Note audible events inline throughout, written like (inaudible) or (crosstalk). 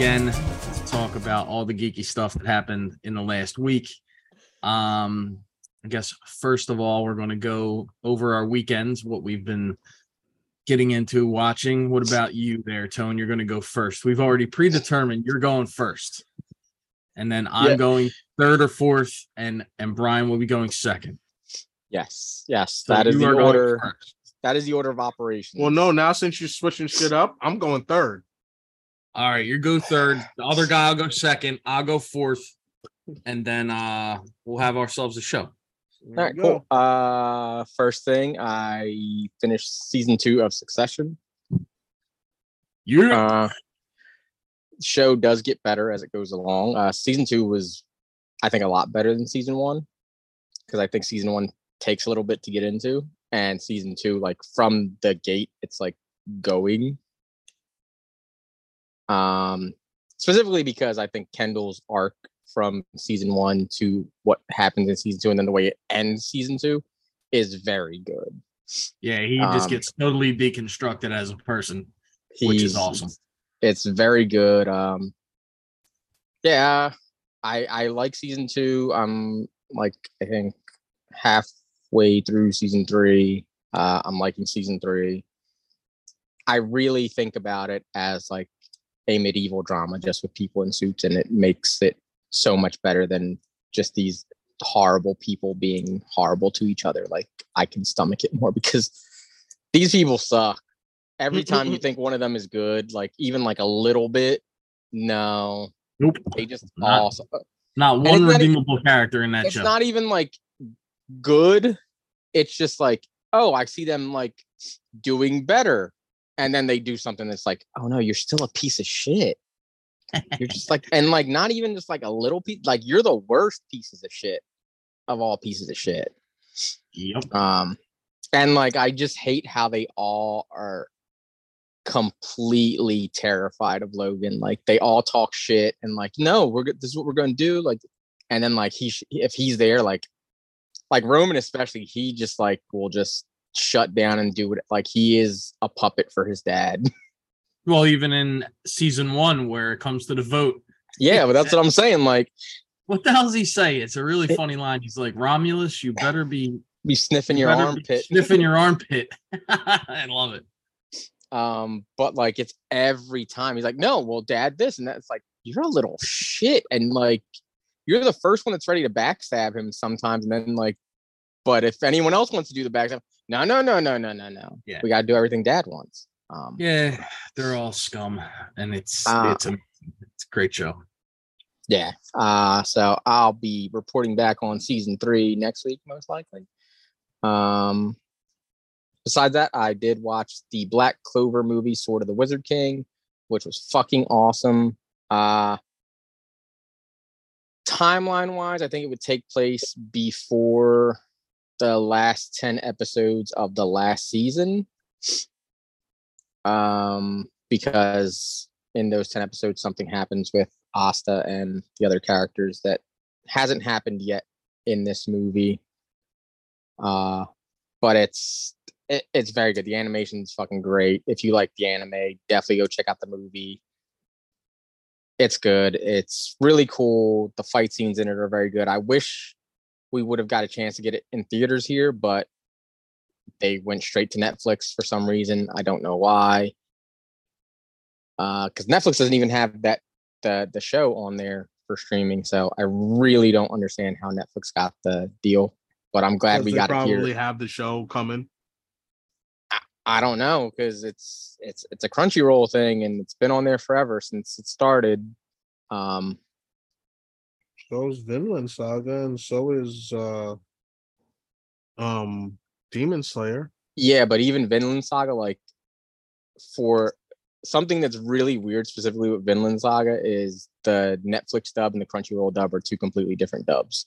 back again to talk about all the geeky stuff that happened in the last week. Um, I guess first of all, we're going to go over our weekends, what we've been getting into watching. What about you there, Tone? You're going to go first. We've already predetermined you're going first, and then I'm Yeah. going third or fourth, and and Brian will be going second. Yes, yes, So that is the order. That is the order of operations. Well, no, now since you're switching shit up, I'm going third. All right, you go third. The other guy will go second. I'll go fourth, and then uh we'll have ourselves a show. All There right, you cool. Uh, first thing, I finished season two of Succession. Yeah. Uh, show does get better as it goes along. Uh, season two was, I think, a lot better than season one because I think season one takes a little bit to get into, and season two, like from the gate, it's like going. Um, specifically because I think Kendall's arc from season one to what happens in season two, and then the way it ends season two, is very good. yeah, he just um, gets totally deconstructed as a person. Which is awesome. It's very good. Um yeah, I I like season two. I'm like I think halfway through season three. Uh I'm liking season three. I really think about it as like a medieval drama just with people in suits and it makes it so much better than just these horrible people being horrible to each other. Like I can stomach it more (laughs) because these people suck. Every time you (laughs) think one of them is good, like even like a little bit, no, Nope. they just Not- all. Not one not redeemable character in that It's show. It's not even like good. It's just like, oh, I see them like doing better. And then they do something that's like, oh no, you're still a piece of shit. You're just like, (laughs) and like not even just like a little piece, like you're the worst pieces of shit of all pieces of shit. yep. Um, and like I just hate how they all are completely terrified of Logan. Like they all talk shit and like, no, we're go- this is what we're going to do. Like, and then like he sh- if he's there, like, like Roman especially, he just like will just shut down and do it. Like he is a puppet for his dad. (laughs) Well, even in season one, where it comes to the vote, yeah, but that's what I'm saying. Like, (laughs) what the hell does he say? It's a really It- funny line. He's like, Romulus, you better be be sniffing you your armpit. sniffing your (laughs) armpit. I love it. Um, but like it's every time he's like, no, well, dad, this and that's like, you're a little shit. And like, you're the first one that's ready to backstab him sometimes. And then like, but if anyone else wants to do the backstab, no, no, no, no, no, no, no. Yeah. We got to do everything dad wants. Um, Yeah, they're all scum, and it's Uh, it's amazing. It's a great show. yeah. Uh, so I'll be reporting back on season three next week, most likely. Um, besides that, I did watch the Black Clover movie, Sword of the Wizard King, which was fucking awesome. Uh, timeline wise, I think it would take place before the last 10 episodes of the last season. Um, because in those 10 episodes, something happens with Asta and the other characters that hasn't happened yet in this movie. Uh, but it's it, it's very good. The animation's fucking great. If you like the anime, definitely go check out the movie. It's good. It's really cool. The fight scenes in it are very good. I wish we would have got a chance to get it in theaters here, but they went straight to Netflix for some reason. I don't know why. Uh, because Netflix doesn't even have that the the show on there for streaming. So I really don't understand how Netflix got the deal. But I'm glad we got it here. probably have the show coming. I don't know because it's it's it's a Crunchyroll thing and it's been on there forever since it started. Um, So is Vinland Saga, and so is uh um Demon Slayer. yeah, but even Vinland Saga, like for something that's really weird, specifically with Vinland Saga, is the Netflix dub and the Crunchyroll dub are two completely different dubs.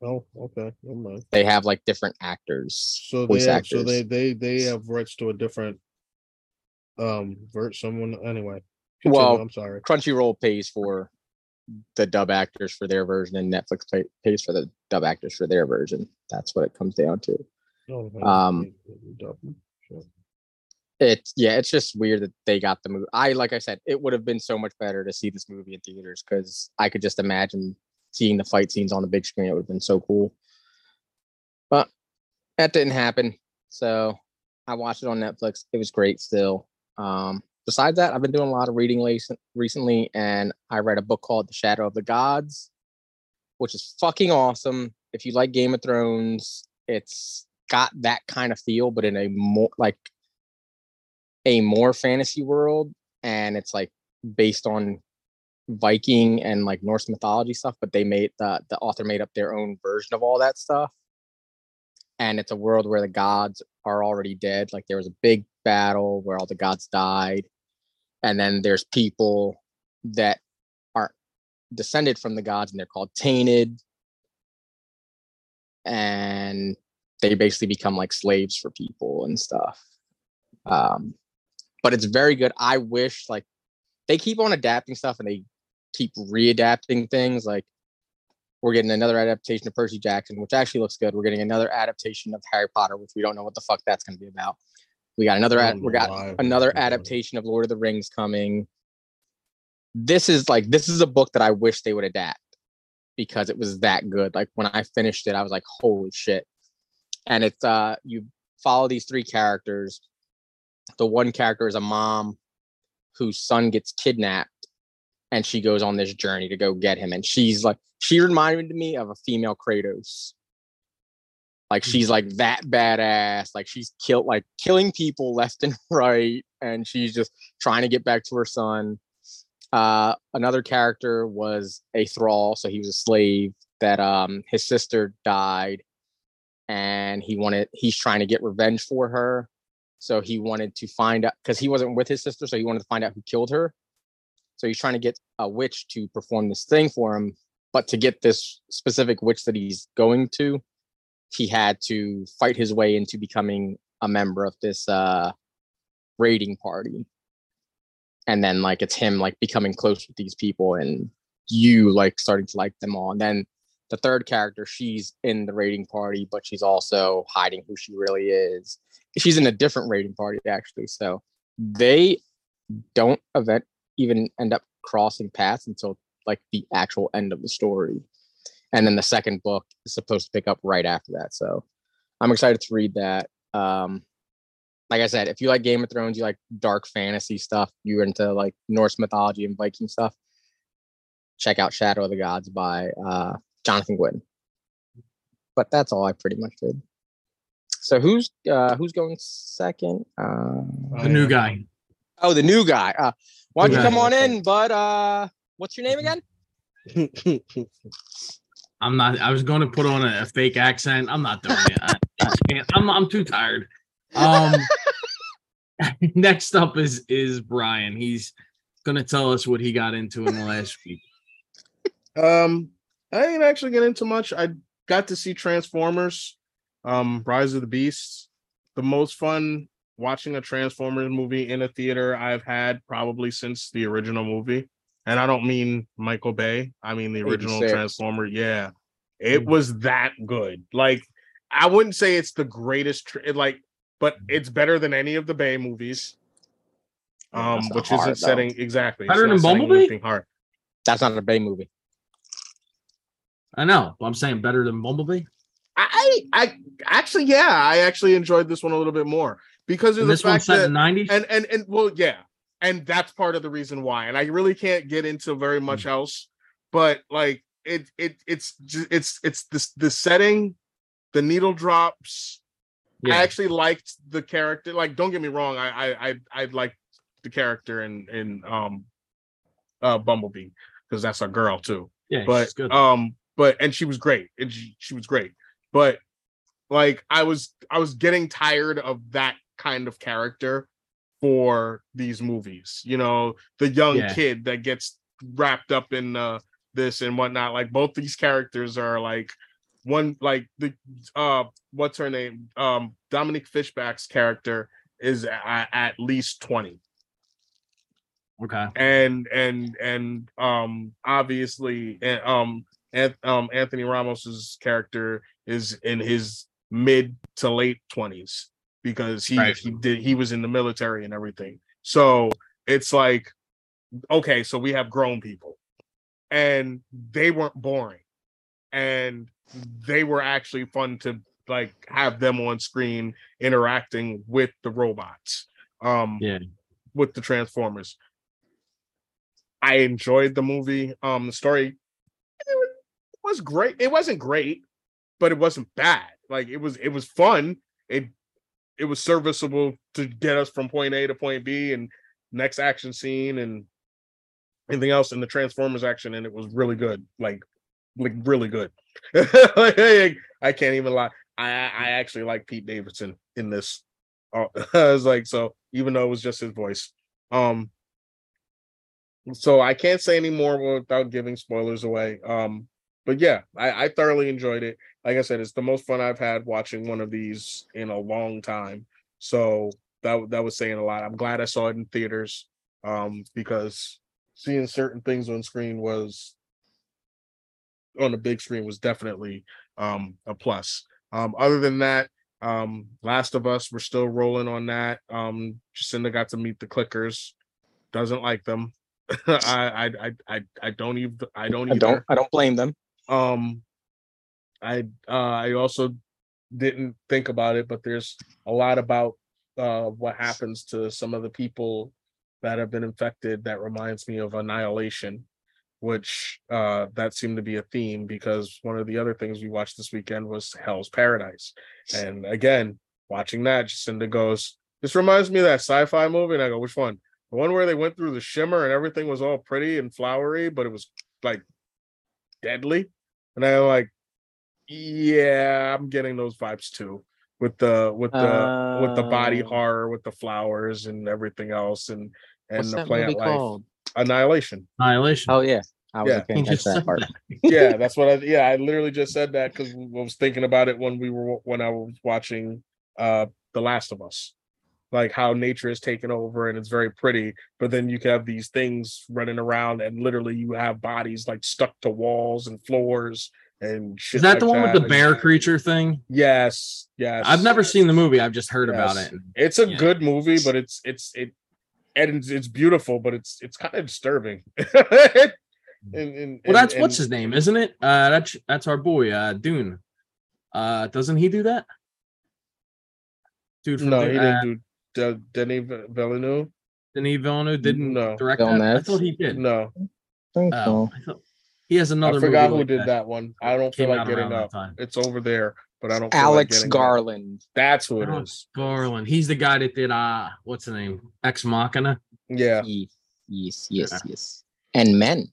Oh, okay, never mind. They have like different actors, So they have, so they they they have rights to a different um vert someone anyway. Continue, Well, I'm sorry. Crunchyroll pays for the dub actors for their version, and Netflix pay, pays for the dub actors for their version. That's what it comes down to. Oh, um, Sure. It's yeah, it's just weird that they got the movie. I like I said, it would have been so much better to see this movie in theaters because I could just imagine seeing the fight scenes on the big screen. It would have been so cool. But that didn't happen. So I watched it on Netflix. It was great still. Um, besides that, I've been doing a lot of reading recently, and I read a book called The Shadow of the Gods, which is fucking awesome. If you like Game of Thrones, it's got that kind of feel, but in a more like a more fantasy world, and it's like based on Viking and like Norse mythology stuff, but they made the the author made up their own version of all that stuff. And it's a world where the gods are already dead. Like there was a big battle where all the gods died. And then there's people that are descended from the gods and they're called tainted. And they basically become like slaves for people and stuff. Um, but it's very good. I wish like they keep on adapting stuff and they keep readapting things. Like we're getting another adaptation of Percy Jackson, which actually looks good. We're getting another adaptation of Harry Potter, which we don't know what the fuck that's going to be about. We got another. Ad- we got another adaptation of Lord of the Rings coming. This is like this is a book that I wish they would adapt because it was that good. Like when I finished it, I was like, holy shit. And it's uh you follow these three characters. The one character is a mom whose son gets kidnapped and she goes on this journey to go get him. And she's like, she reminded me of a female Kratos. Like she's like that badass. Like she's killed like killing people left (laughs) and right. And she's just trying to get back to her son. Uh another character was a thrall, so he was a slave that um his sister died and he wanted he's trying to get revenge for her. So he wanted to find out because he wasn't with his sister, so he wanted to find out who killed her. So he's trying to get a witch to perform this thing for him. But to get this specific witch that he's going to, he had to fight his way into becoming a member of this uh raiding party. And then like it's him like becoming close with these people and you like starting to like them all. And then the third character, she's in the raiding party, but she's also hiding who she really is. She's in a different raiding party actually. So they don't event even end up crossing paths until like the actual end of the story. And then the second book is supposed to pick up right after that. So I'm excited to read that. Um like I said, if you like Game of Thrones, you like dark fantasy stuff, you're into like Norse mythology and Viking stuff, check out Shadow of the Gods by uh Jonathan Gwynne. But that's all I pretty much did. So who's uh who's going second? Uh The new guy. oh the new guy. Uh why don't you come on in, bud? Uh what's your name again? (laughs) I'm not. I was going to put on a, fake accent. I'm not doing it. I, I. I'm. I'm too tired. Um. (laughs) next up is is Brian. He's going to tell us what he got into in the last week. Um, I ain't actually get into much. I got to see Transformers, um, Rise of the Beasts. The most fun watching a Transformers movie in a theater I've had probably since the original movie. And I don't mean Michael Bay. I mean the original 86. Transformer. Yeah, it Mm. was that good. Like I wouldn't say it's the greatest. Tr- it, like, but it's better than any of the Bay movies. Um, which hard, isn't though. setting exactly. Better than Bumblebee? hard. That's not a Bay movie. I know. but I'm saying better than Bumblebee. I I actually yeah, I actually enjoyed this one a little bit more because of And the this one's fact set that in '90s. and and and well yeah, and that's part of the reason why. And I really can't get into very much else, but like it it it's just it's it's this the setting, the needle drops. I actually liked the character. Like, don't get me wrong, I I I, I liked the character in in um uh Bumblebee because that's a girl too yeah. but um but and she was great and she, she was great but like i was i was getting tired of that kind of character for these movies you know the young Yeah. kid that gets wrapped up in uh this and whatnot like both these characters are like one like the uh what's her name um Dominique Fishback's character is at, at least 20 okay. and and and um obviously and um um Anthony Ramos's character is in his mid to late 20s because he Right. he did he was in the military and everything. So it's like, okay, so we have grown people, and they weren't boring, and they were actually fun to like have them on screen interacting with the robots. Um, Yeah. with the Transformers. I enjoyed the movie. Um, the story it was great. It wasn't great, but it wasn't bad. Like it was, it was fun. It it was serviceable to get us from point A to point B and next action scene and anything else in the Transformers action, and it was really good. Like like really good. (laughs) like, I can't even lie. I I actually like Pete Davidson in this. Uh, (laughs) I was like, so even though it was just his voice, um, so I can't say any more without giving spoilers away. Um, but yeah, I, I thoroughly enjoyed it. Like I said, it's the most fun I've had watching one of these in a long time. So that that was saying a lot. I'm glad I saw it in theaters, um, because seeing certain things on screen was on the big screen was definitely um a plus. Um, other than that, um, Last of Us, we're still rolling on that. Um, Jacinda got to meet the clickers, doesn't like them. (laughs) I, I, I, I, don't even, I don't I don't I don't blame them. Um, I, uh, I also didn't think about it, but there's a lot about uh what happens to some of the people that have been infected that reminds me of Annihilation, which uh that seemed to be a theme because one of the other things we watched this weekend was Hell's Paradise. And again, watching that, Jacinda goes, This reminds me of that sci-fi movie. And I go, which one? The one where they went through the shimmer and everything was all pretty and flowery, but it was like deadly. And I'm like, Yeah, I'm getting those vibes too. With the with the with the body Uh, horror, with the flowers and everything else, and and the plant life. called? Annihilation. Annihilation. Oh yeah, I was Yeah. looking just that part. that. (laughs) yeah, that's what I yeah, I literally just said that because I was thinking about it when we were when I was watching uh The Last of Us. Like how nature is taken over and it's very pretty, but then you can have these things running around and literally you have bodies like stuck to walls and floors and shit. Is that like the one with the bear creature thing? Yes, yes. I've never seen the movie. I've just heard about it. It's a Yeah. good movie, but it's it's it and it's, it's beautiful, but it's it's kind of disturbing. (laughs) and, and, Well, that's and- what's his name, isn't it? Uh, that's that's our boy, uh, Dune. Uh, doesn't he do that? Dude from No, he didn't uh, do De- Denis Villeneuve. Denis Villeneuve didn't No. direct that. I Villeneuve? thought he did. No, think Oh, so. I thought he has another. I forgot movie who like did that. one. I don't feel Came like out getting around that up. time. It's over there, but I don't. Feel like Alex getting up. Garland. That's who it Alex is. Garland. He's the guy that did uh what's the name? Ex Machina. Yeah, Yes, yes, yes, Yeah. yes. And men.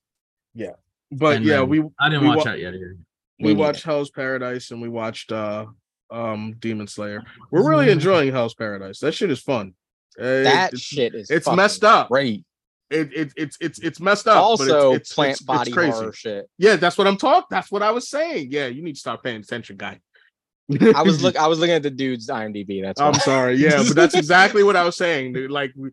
Yeah. But And yeah, then- we I didn't We watch wa- that yet. Either. we Me watched Hell's Paradise and we watched uh um Demon Slayer. We're really enjoying Hell's Paradise. That shit is fun. Uh, That it's, shit is it's messed up. Great. It, it it's it's it's messed up. but Also, it's, it's, plant it's, body crazy. horror shit. Yeah, that's what I'm talking. That's what I was saying. Yeah, you need to start paying attention, guy. I was look. (laughs) I was looking at the dude's IMDb. That's I'm sorry. Yeah, but that's (laughs) exactly what I was saying. dude. Like, we,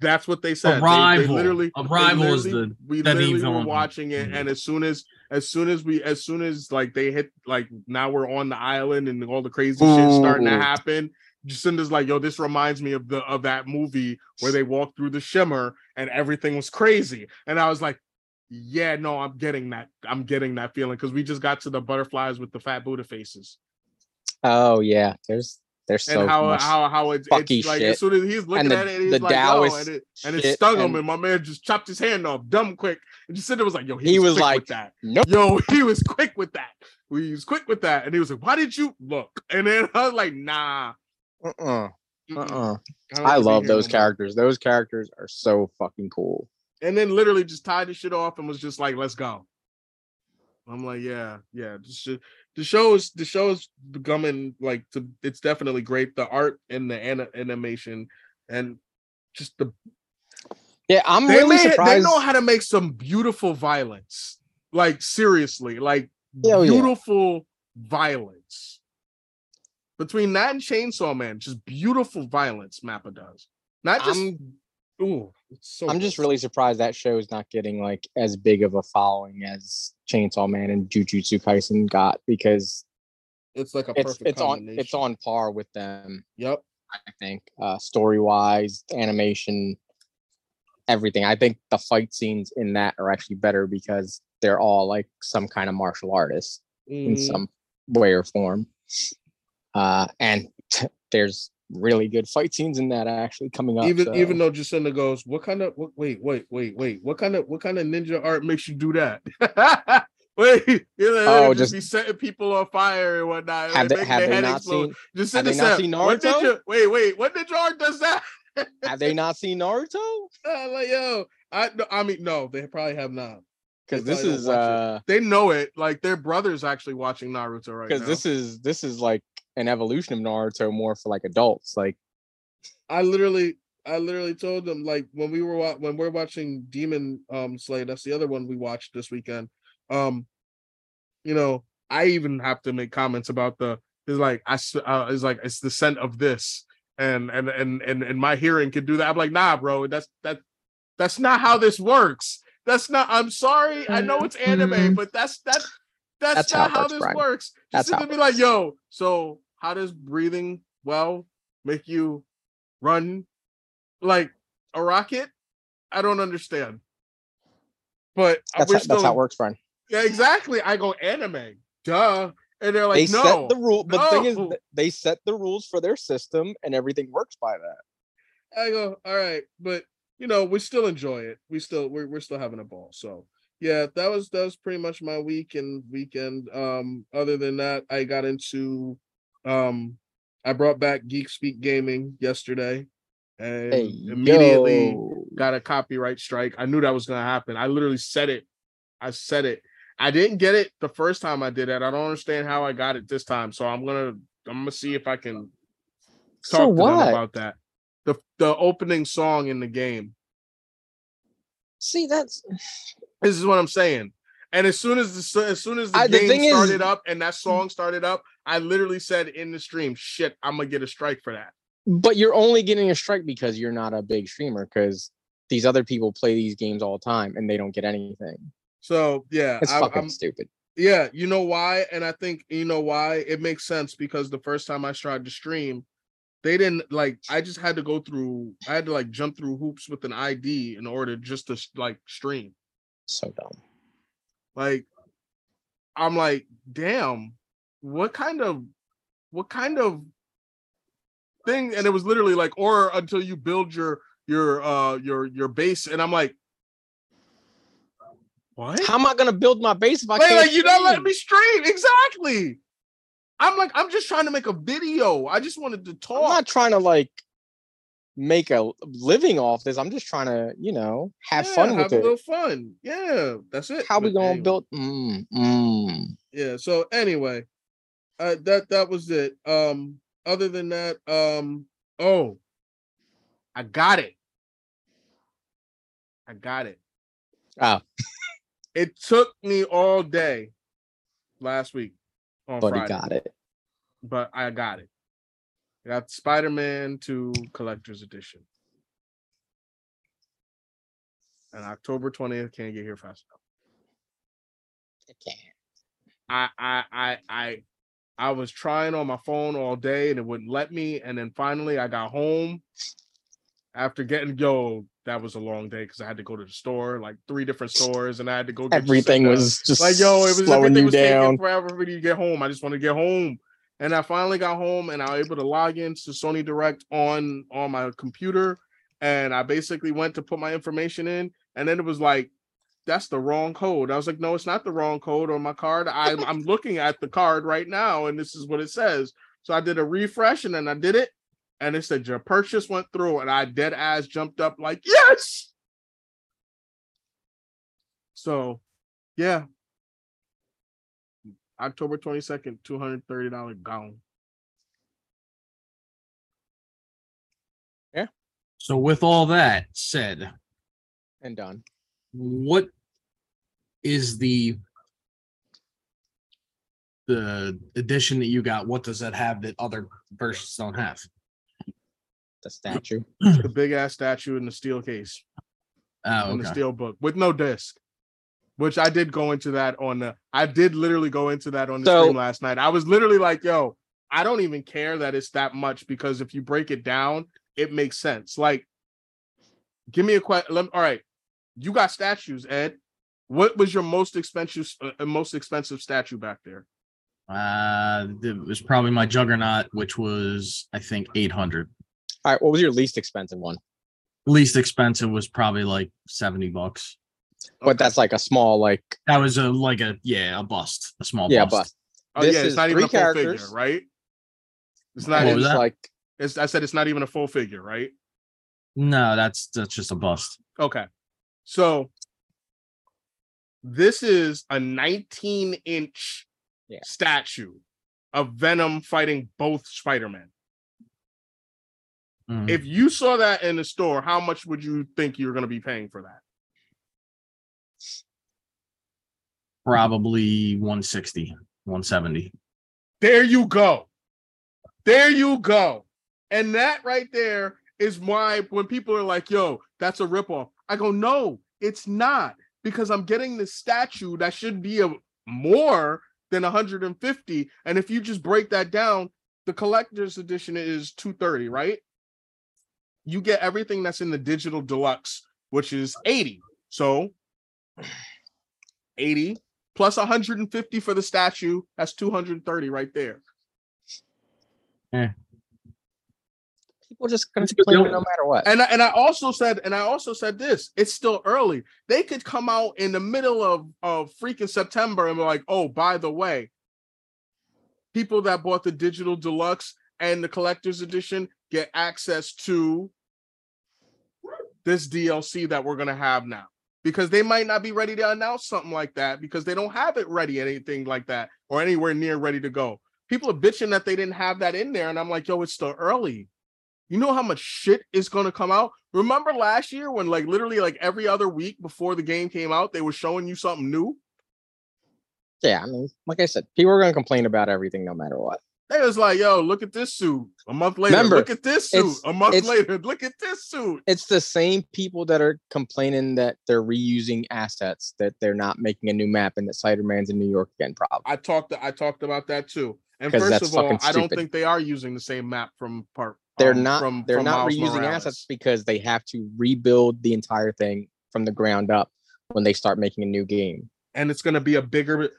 that's what they said. They- they, Arrival. literally, they Arrival is the we literally were Villeneuve. watching it, Mhm. and as soon as, as soon as we, as soon as like they hit, like now we're on the island and all the crazy shit starting to Ooh. happen. Jacinda's like, yo, this reminds me of the of that movie where they walked through the shimmer and everything was crazy, and I was like. Yeah, no, I'm getting that. I'm getting that feeling because we just got to the butterflies with the fat Buddha faces. Oh yeah, there's there's so and how much. how how it's, fucky it's like shit. as soon as he's looking the- at it, he's the like, yo, Taoist and it, and it stung him, and- my man just chopped his hand off, dumb quick. And just said it was like, yo, he, He was, was quick like, with that. Nope. Yo, (laughs) he was quick with that. He was quick with that, and he was like, "Why did you look?" And then (laughs) I was like, "Nah." Uh-uh. mm-mm, Uh-uh. don't I love those no more." characters. Those characters are so fucking cool. And then literally just tied the shit off and was just like, "Let's go." I'm like, "Yeah, yeah." Sh- the show is the show is becoming like to, it's definitely great. The art and the ana- animation and just the Yeah, I'm they, really made- they know how to make some beautiful violence. Like seriously, like Hell yeah. beautiful violence. Between that and Chainsaw Man, just beautiful violence Mappa does. Not just I'm ooh, it's so I'm just really surprised that show is not getting like as big of a following as Chainsaw Man and Jujutsu Kaisen got because it's like a it's perfect it's on it's on par with them. Yep. I think uh, story wise, animation, everything. I think the fight scenes in that are actually better because they're all like some kind of martial artist in Mm, some way or form. Uh, and (laughs) there's really good fight scenes in that actually coming up. even so- even though Jacinda goes, what kind of what, wait wait wait wait what kind of what kind of ninja art makes you do that? (laughs) wait, you know, Oh, just, just- be setting people on fire and whatnot. have they, have they not explode. seen Just have they not us seen What Naruto? ninja? Wait wait, what ninja art does that? have they not seen Naruto? (laughs) Uh, like yo, I no, I mean no, they probably have not. Because this is watch it. uh They know it. Like their brother's actually watching Naruto right now. because this is this is like an evolution of Naruto more for like adults. Like I literally, I literally told them like when we were when we're watching Demon um Slay. That's the other one we watched this weekend. Um, you know, I even have to make comments about the. It's like I. Uh, it's like it's the scent of this, and and and and and my hearing can do that. I'm like, nah, bro. That's that. That's not how this works. That's not. I'm sorry. I know it's anime, Mhm. but that's that. That's, That's not how how, works, this works. Just how to be like, yo. So how does breathing well make you run like a rocket? I don't understand. But that's how, that's how it works, friend. Yeah, exactly. I go anime, duh, and they're like, they no. set the rule, but the thing is, they set the rules for their system, and everything works by that. I go, all right, but you know, we still enjoy it. We still we're we're still having a ball. So yeah, that was that was pretty much my week and weekend. Um, other than that, I got into um I brought back Geek Speak Gaming yesterday and Hey, immediately yo. got a copyright strike. I knew that was gonna happen. I literally said it. I said it. I didn't get it the first time I did it. I don't understand how I got it this time. So I'm gonna I'm gonna see if I can So talk to them about that. The the opening song in the game. See, that's This is what I'm saying. And as soon as the as soon as the I- the game thing is- started up and that mm. song started up, I literally said in the stream, "Shit, I'm gonna get a strike for that." but you're only getting a strike because you're not a big streamer. Because these other people play these games all the time and they don't get anything. So yeah, It's I, fucking I'm stupid. yeah. You know why? And I think you know why it makes sense because the first time I tried to stream, they didn't like. I just had to go through. I had to like jump through hoops with an ID in order just to like stream. So dumb. Like i'm like damn what kind of what kind of thing? And it was literally like or until you build your your uh your your base. And i'm like what? How am I gonna build my base if I like, can't? like you don't let me stream exactly. I'm like i'm just trying to make a video. I just wanted to talk. I'm not trying to like make a living off this. I'm just trying to, you know, have Yeah, fun with have a it. little fun yeah that's it How we gonna anyway. build? Mm, mm. yeah so anyway uh that that was it um other than that um oh i got it i got it Oh. it took me all day last week on But he Friday, got it. but i got it i got spider-man 2 collector's edition and october 20th can't get here fast enough It can't. I I I I I was trying on my phone all day and it wouldn't let me. And then finally I got home after getting yo, that was a long day because I had to go to the store, like three different stores, and I had to go get Everything was just like yo, it was slowing everything you was taking forever for me to get home. I just want to get home. And I finally got home and I was able to log into Sony Direct on on my computer. And I basically went to put my information in, and then it was like, that's the wrong code. I was like, no, it's not the wrong code on my card. I'm I'm (laughs) looking at the card right now, and this is what it says. So I did a refresh and then I did it, and it said your purchase went through, and I dead ass jumped up like yes. So, yeah. October 22nd, $230 gone. Yeah. So with all that said, and done. what is the the edition that you got? What does that have that other versions don't have? The statue. (clears throat) The big ass statue in the steel case, Oh, in the okay. steel book with no disc. Which I did go into that on the I did literally go into that on the So- stream last night. I was literally like, yo, I don't even care that it's that much because if you break it down, it makes sense. Like, give me a question. All right, you got statues, Ed. What was your most expensive, uh, most expensive statue back there? Uh, it was probably my Juggernaut, which was I think eight hundred. All right, what was your least expensive one? Least expensive was probably like seventy bucks. But that's like a small, like That was a like a yeah a bust, a small yeah, bust. but Oh This yeah, it's is not even a three full figure, characters. right? It's not. What it's like It's, I said it's not even a full figure, right? No, that's that's just a bust. Okay. So this is a 19 inch Yeah. statue of Venom fighting both Spider-Man. Mhm. If you saw that in the store, how much would you think you're going to be paying for that? Probably 160, 170. There you go. There you go. And that right there is why when people are like, yo, that's a ripoff, I go, no, it's not. Because I'm getting this statue that should be a more than 150. And if you just break that down, the collector's edition is 230, right? You get everything that's in the digital deluxe, which is 80. So 80 plus 150 for the statue, that's 230 right there. Eh. people just gonna It's a good complain no matter what. And I, and I also said, and I also said this: it's still early. They could come out in the middle of of freaking September and be like, "Oh, by the way, people that bought the digital deluxe and the collector's edition get access to this DLC that we're gonna have now." Because they might not be ready to announce something like that because they don't have it ready, anything like that, or anywhere near ready to go. People are bitching that they didn't have that in there, and I'm like, yo, it's still early. You know how much shit is going to come out? Remember last year when like literally like every other week before the game came out, they were showing you something new? yeah, I mean, like I said, people are gonna complain about everything no matter what. They was like, yo, look at this suit. A month later, Remember, look at this suit. A month later, look at this suit. It's the same people that are complaining that they're reusing assets, that they're not making a new map, and that Spider-Man's in New York again. probably. I talked I talked about that too. And first of all, I don't think they are using the same map from part. They're um, not. From, they're from not Miles reusing Morales. assets because they have to rebuild the entire thing from the ground up when they start making a new game. and it's going to be a bigger,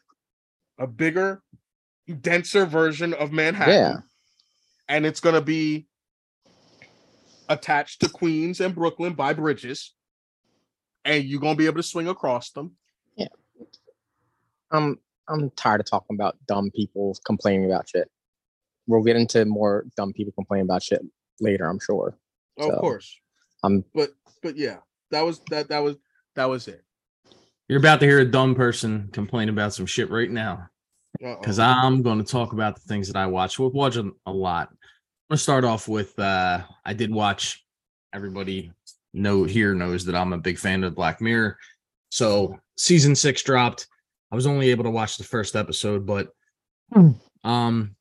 a bigger, denser version of Manhattan. Yeah. and it's going to be attached to Queens and Brooklyn by bridges, and you're going to be able to swing across them. Yeah. I'm I'm tired of talking about dumb people complaining about shit. We'll get into more dumb people complaining about shit later, I'm sure. Oh, of So, course, I'm but but yeah, that was that that was that was it. You're about to hear a dumb person complain about some shit right now. Uh-oh. because I'm going to talk about the things that I watch. We're watching a lot. I'm going to start off with uh, I did watch. Everybody know here knows that I'm a big fan of Black Mirror. So season six dropped. I was only able to watch the first episode, but um,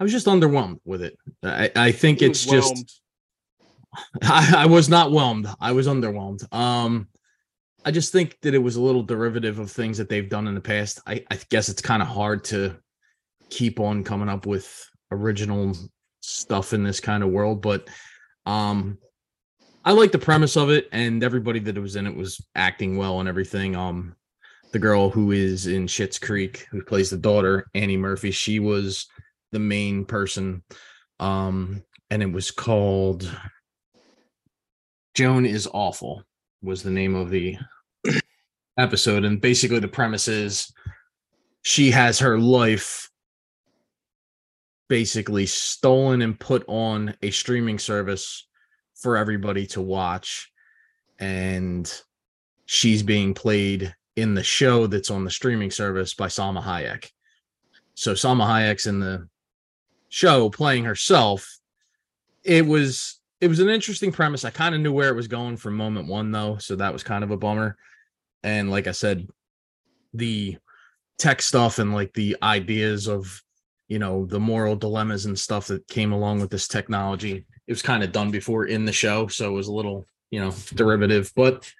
I was just underwhelmed with it. I, I think it's just. (laughs) I, I was not whelmed. I was underwhelmed. Um, I just think that it was a little derivative of things that they've done in the past. I, I guess it's kind of hard to keep on coming up with original stuff in this kind of world, but um, I like the premise of it, and everybody that was in it was acting well and everything. Um, the girl who is in Schitt's Creek, who plays the daughter, Annie Murphy, she was the main person. Um, and it was called Joan is Awful was the name of the episode. And basically the premise is she has her life basically stolen and put on a streaming service for everybody to watch. And she's being played in the show that's on the streaming service by Salma Hayek. So Salma Hayek's in the show playing herself. It was it was an interesting premise. I kind of knew where it was going from moment one though, so that was kind of a bummer. And like I said, the tech stuff and like the ideas of you know the moral dilemmas and stuff that came along with this technology it was kind of done before in the show so it was a little you know derivative but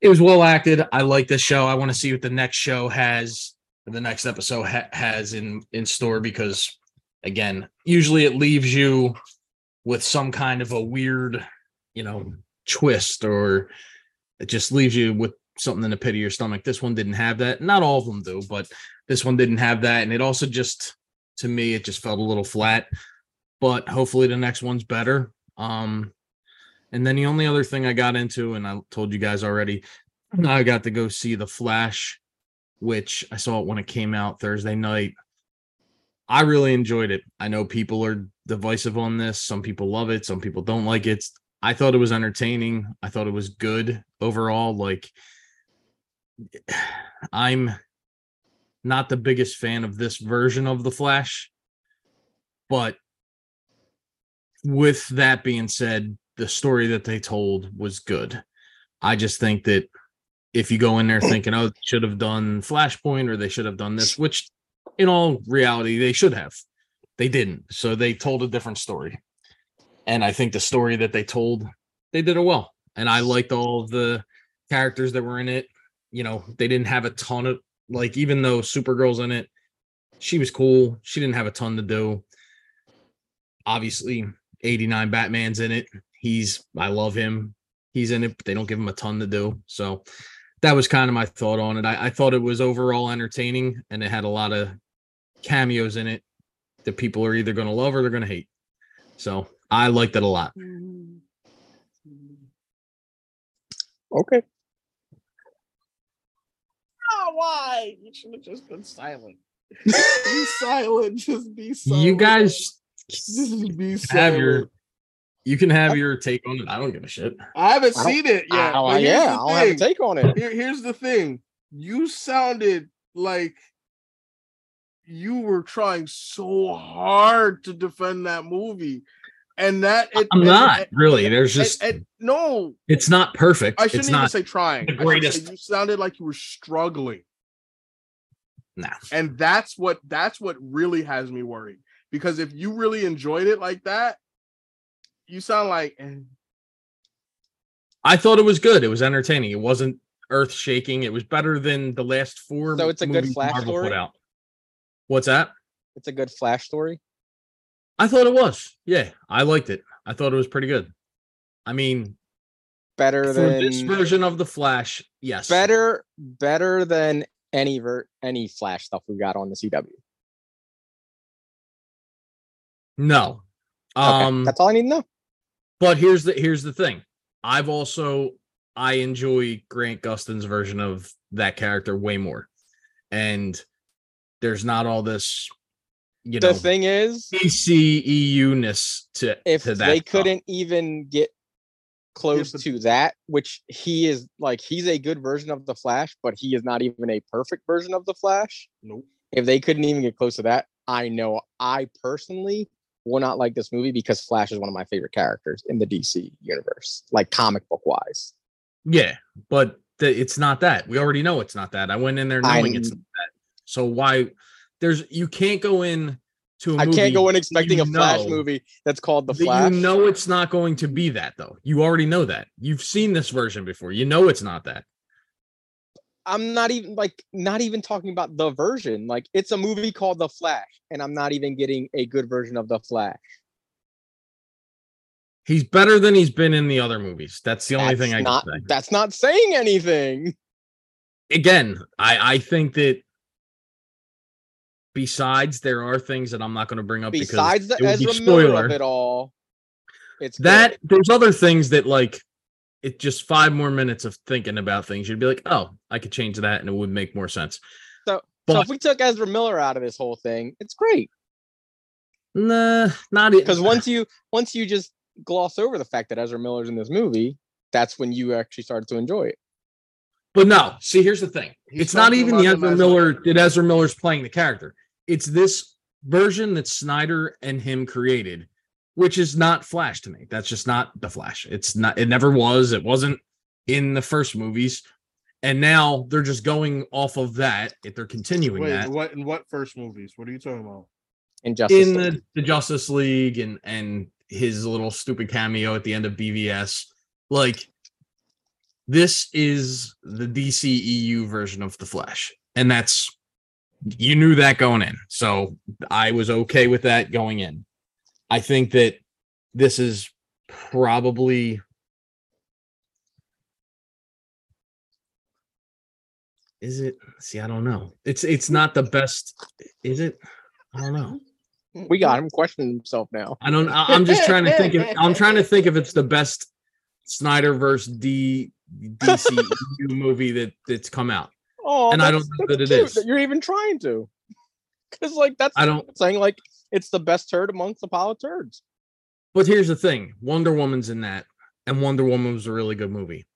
it was well acted. I like this show. I want to see what the next show has the next episode ha- has in in store because again, usually it leaves you with some kind of a weird, you know, twist or it just leaves you with something in the pit of your stomach. This one didn't have that. Not all of them do, but this one didn't have that. And it also just, to me, it just felt a little flat. But hopefully the next one's better. Um, and then the only other thing I got into, and I told you guys already, I got to go see The Flash, which I saw it when it came out Thursday night. I really enjoyed it. I know people are divisive on this. Some people love it, some people don't like it. I thought it was entertaining. I thought it was good overall. Like, I'm not the biggest fan of this version of The Flash, but with that being said, the story that they told was good. I just think that if you go in there thinking, oh, they should have done Flashpoint or they should have done this, which in all reality, they should have. They didn't. So they told a different story. And I think the story that they told, they did it well. And I liked all the characters that were in it. You know, they didn't have a ton of like, even though Supergirl's in it, she was cool. She didn't have a ton to do. Obviously, 89 Batman's in it. He's I love him. He's in it, but they don't give him a ton to do. So that was kind of my thought on it. I, I thought it was overall entertaining and it had a lot of cameos in it that people are either going to love or they're going to hate. So I liked it a lot. Mm-hmm. Okay. Why? You should have just been silent. (laughs) be silent. Just be silent. You guys just be silent. have your you can have your take on it. I don't give a shit. I haven't I seen it yet. I- but here's yeah, the I'll have a take on it. Here, here's the thing. You sounded like you were trying so hard to defend that movie, and that it, I'm and- not and- really. There's just and- no. it's not perfect. I shouldn't even not say trying. the I say greatest. You sounded like you were struggling, nah. and that's what that's what really has me worried. Because if you really enjoyed it like that, you sound like eh, I thought it was good. It was entertaining. It wasn't earth shaking. It was better than the last four. So it's a good Flash Marvel story? put out. What's that? It's a good Flash story. I thought it was. Yeah, I liked it. I thought it was pretty good. I mean, Better for than this version of the Flash, yes. better better than any vert any Flash stuff we got on the CW. No. Okay, Um that's all I need to know. but here's the here's the thing. I've also I enjoy Grant Gustin's version of that character way more. And there's not all this, you know, The thing is, DCEU ness to if to that they couldn't even get close but- to that, which he is like, he's a good version of the Flash, but he is not even a perfect version of the Flash. nope. If they couldn't even get close to that, I know I personally will not like this movie because Flash is one of my favorite characters in the DC universe, like comic book wise. Yeah, but the, it's not that. We already know it's not that. I went in there knowing it's I- not that. So why there's you can't go in to a I can't go in expecting a Flash movie that's called The Flash. You know it's not going to be that though. You already know that. You've seen this version before. You know it's not that. I'm not even like not even talking about the version. Like it's a movie called The Flash, and I'm not even getting a good version of The Flash. He's better than he's been in the other movies. That's the only thing I not can say. that's not saying anything. Again, I I think that besides there are things that I'm not going to bring up Besides the because it would be Miller spoiler. of it all, it's good. that there's other things that like it just five more minutes of thinking about things you'd be like oh i could change that and it would make more sense So but if we took Ezra Miller out of this whole thing, it's great nah not because once you once you just gloss over the fact that Ezra Miller's in this movie, that's when you actually started to enjoy it. but no see here's the thing He's it's not even the ezra as a- miller that ezra miller's playing the character it's this version that snyder and him created which is not flash to me that's just not the flash it's not it never was it wasn't in the first movies and now they're just going off of that if they're continuing Wait, that what in what first movies? What are you talking about? In Justice in League. the, the Justice League and and his little stupid cameo at the end of BVS. Like this is the DCEU version of the Flash, and that's you knew that going in. So I was okay with that going in. I think that this is probably is it see i don't know it's it's not the best is it i don't know We got him questioning himself now. i don't i'm just trying to think of i'm trying to think if it's the best snyder versus d dc movie that that's come out Oh, And I don't know that it is. you're even trying to. Because like that's i don't saying like it's the best turd amongst the pile of turds. But here's the thing Wonder Woman's in that, and Wonder Woman was a really good movie.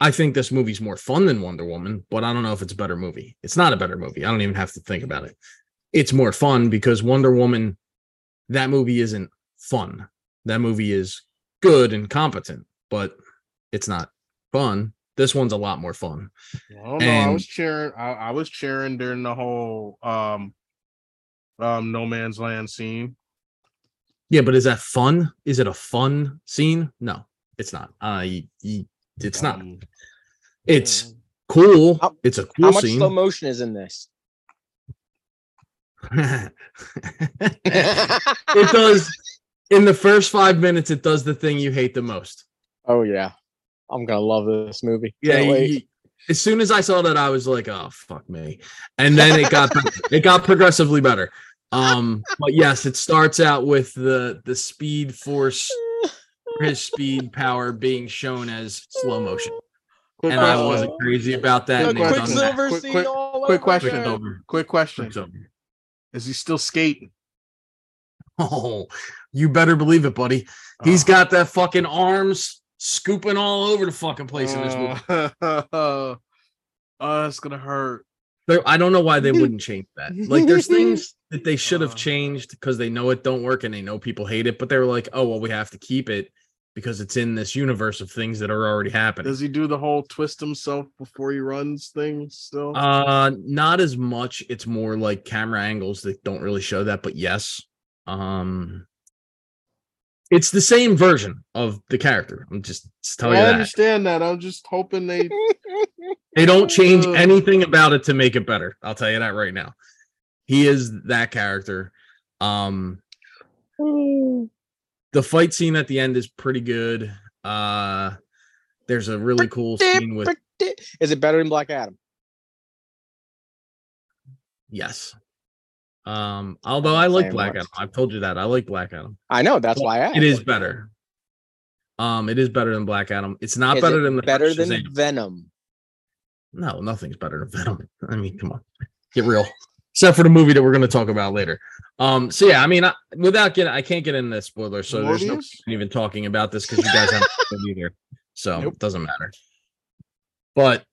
I think this movie's more fun than Wonder Woman, but I don't know if it's a better movie. It's not a better movie. I don't even have to think about it. It's more fun because Wonder Woman, that movie isn't fun. That movie is good and competent, but it's not fun. This one's a lot more fun. I don't know. I was cheering. I, I was cheering during the whole um um no man's land scene. Yeah, but is that fun? Is it a fun scene? No, it's not. Uh, y- y- it's not. Um, It's cool. How- It's a cool. How much scene. slow motion is in this? (laughs) it does in the first five minutes it does the thing you hate the most oh yeah. I'm gonna love this movie. yeah Can't you- wait. as soon as i saw that i was like oh fuck me and then it got (laughs) it got progressively better um but yes it starts out with the the speed force his speed power being shown as slow motion quick and i wasn't crazy about that Quick and question. that. Quicksilver Quick- quick- all quick question. Over. Quick question: Quick's. Is he still skating? (laughs) oh you better believe it buddy He's Oh. got that fucking arms scooping all over the fucking place in this movie. oh, (laughs) it's gonna hurt. I don't know why they wouldn't (laughs) change that. Like, there's things (laughs) that they should have Uh. changed because they know it don't work and they know people hate it, but they were like, oh well, we have to keep it because it's in this universe of things that are already happening. Does he do the whole twist himself before he runs thing still? Uh, not as much. It's more like camera angles that don't really show that, but yes. Um, it's the same version of the character. I'm just, just telling I you that. understand that. I'm just hoping they. (laughs) They don't change Ugh. anything about it to make it better. I'll tell you that right now. He is that character. Um the fight scene at the end is pretty good. Uh there's a really cool scene with Is it better than Black Adam? yes. Um although I like Black. Adam. I've told you that. I like Black Adam. I know that's why I asked. It is better. Um it is better than Black Adam. It's not Is better it than the better than Shazam. Venom. No, nothing's better than Venom. (laughs) I mean, come on, get real. Except for the movie that we're going to talk about later. Um, so yeah, I mean, I, without getting, I can't get into spoilers, so there's no even talking about this because you guys haven't either, so Nope. it doesn't matter. But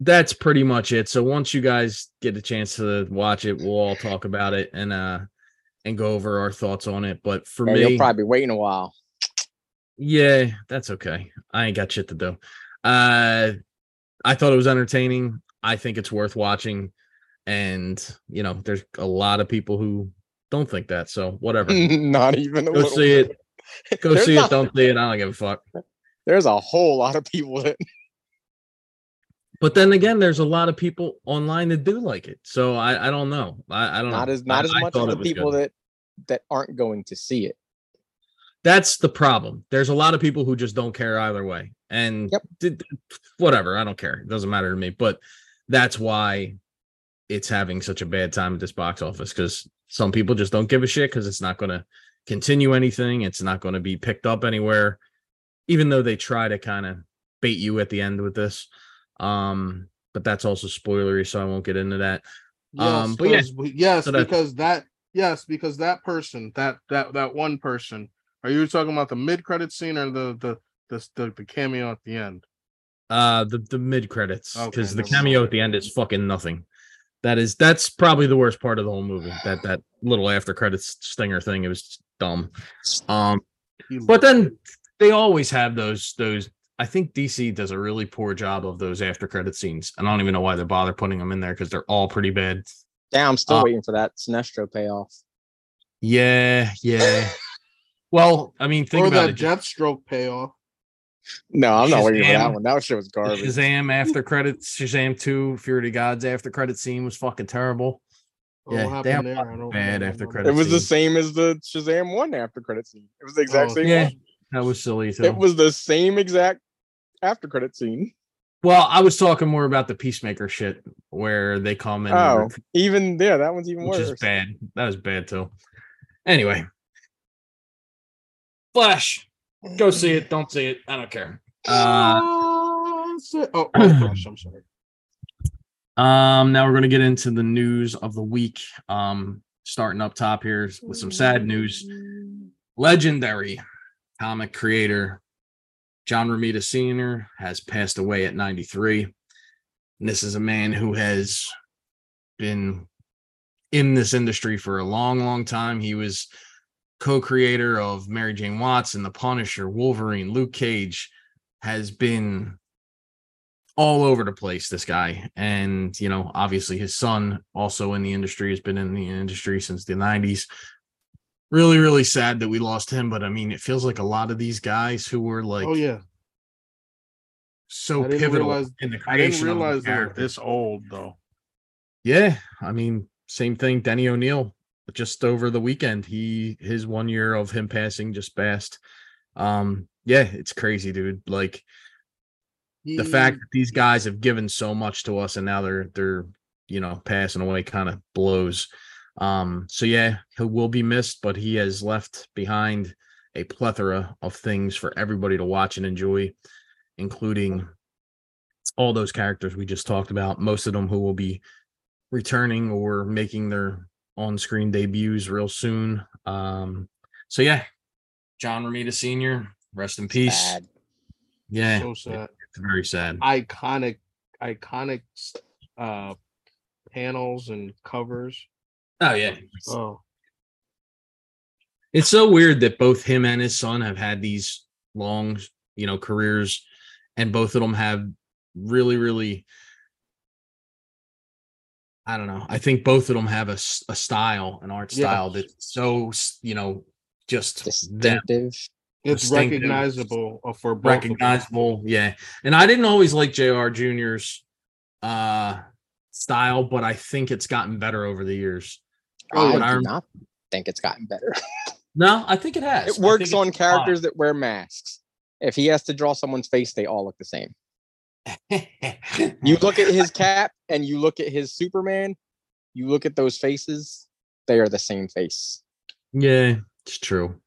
that's pretty much it. So once you guys get a chance to watch it, we'll all talk about it and uh and go over our thoughts on it. But for Yeah, me, You'll probably be waiting a while. yeah, that's okay. I ain't got shit to do. Uh I thought it was entertaining. I think it's worth watching. And you know, there's a lot of people who don't think that. So whatever. (laughs) Not even a Go see it. Go see not- it. Don't see it. I don't give a fuck. There's a whole lot of people that But then again, there's a lot of people online that do like it. So I, I don't know. I, I don't not know. as not I- as much as the people good. that that aren't going to see it. that's the problem. There's a lot of people who just don't care either way. And Yep. d- d- whatever, I don't care. It doesn't matter to me. But that's why it's having such a bad time at this box office because some people just don't give a shit because it's not going to continue anything. It's not going to be picked up anywhere, even though they try to kind of bait you at the end with this. Um, but that's also spoilery, so I won't get into that. Yes, Um, but yeah, yes, so because that yes, because that person, that that that one person. Are you talking about the mid credit scene or the the the the, the cameo at the end? Uh the the mid credits Okay, because the never mind. cameo at the end is fucking nothing. That is that's probably the worst part of the whole movie. That that little after credits stinger thing. It was dumb. Um, but then they always have those those. I think DC does a really poor job of those after credit scenes. I don't even know why they bother putting them in there because they're all pretty bad. Yeah, I'm still Uh, waiting for that Sinestro payoff. Yeah, yeah. (laughs) well, I mean, think or about that it. jet stroke payoff. No, I'm not waiting for that Shazam. one. That shit was garbage. Shazam (laughs) after credits, Shazam 2, Fury of Gods after credit scene was fucking terrible. Oh, Yeah, what they happened have there? I don't bad know. after I don't It credits. know. was the same as the Shazam one after credit scene. It was the exact Oh, same Yeah, one. that was silly too. It was the same exact after credit scene. well, I was talking more about the peacemaker shit where they come and Oh, even yeah, that one's even which worse. is bad. That was bad too. Anyway, Flash, go see it. Don't see it. I don't care. Uh, oh, oh, gosh, I'm sorry. (clears throat) Um, now we're gonna get into the news of the week. Um, starting up top here with some sad news. Legendary comic creator John Romita Sr. has passed away at 93. And this is a man who has been in this industry for a long, long time. He was co-creator of Mary Jane Watson, The Punisher, Wolverine, Luke Cage, has been all over the place this guy and you know obviously his son also in the industry has been in the industry since the 90s really really sad that we lost him but i mean it feels like a lot of these guys who were like oh yeah, so pivotal realize- in the creation of the realize they were character. this old though. yeah i mean same thing denny o'neill just over the weekend he his one year of him passing just passed um yeah it's crazy dude like the fact that these guys have given so much to us and now they're they're you know passing away kind of blows um so yeah he will be missed but he has left behind a plethora of things for everybody to watch and enjoy including all those characters we just talked about most of them who will be returning or making their on-screen debuts real soon um so yeah john romita senior rest in peace Sad. yeah so sad. it's very sad Iconic, iconic uh panels and covers. Oh yeah. Oh, It's so weird that both him and his son have had these long, you know, careers and both of them have really really I don't know. I think both of them have a, a style, an art Yeah. style that's so, you know, just them it's recognizable uh, for both. of them. recognizable. Yeah. And I didn't always like JR Jr.'s uh style, but I think it's gotten better over the years. Oh, I do I rem- not think it's gotten better. (laughs) No, I think it has. It works on characters that wear masks. If he has to draw someone's face, they all look the same. (laughs) You look at his cap and you look at his Superman, you look at those faces, they are the same face. Yeah, it's true.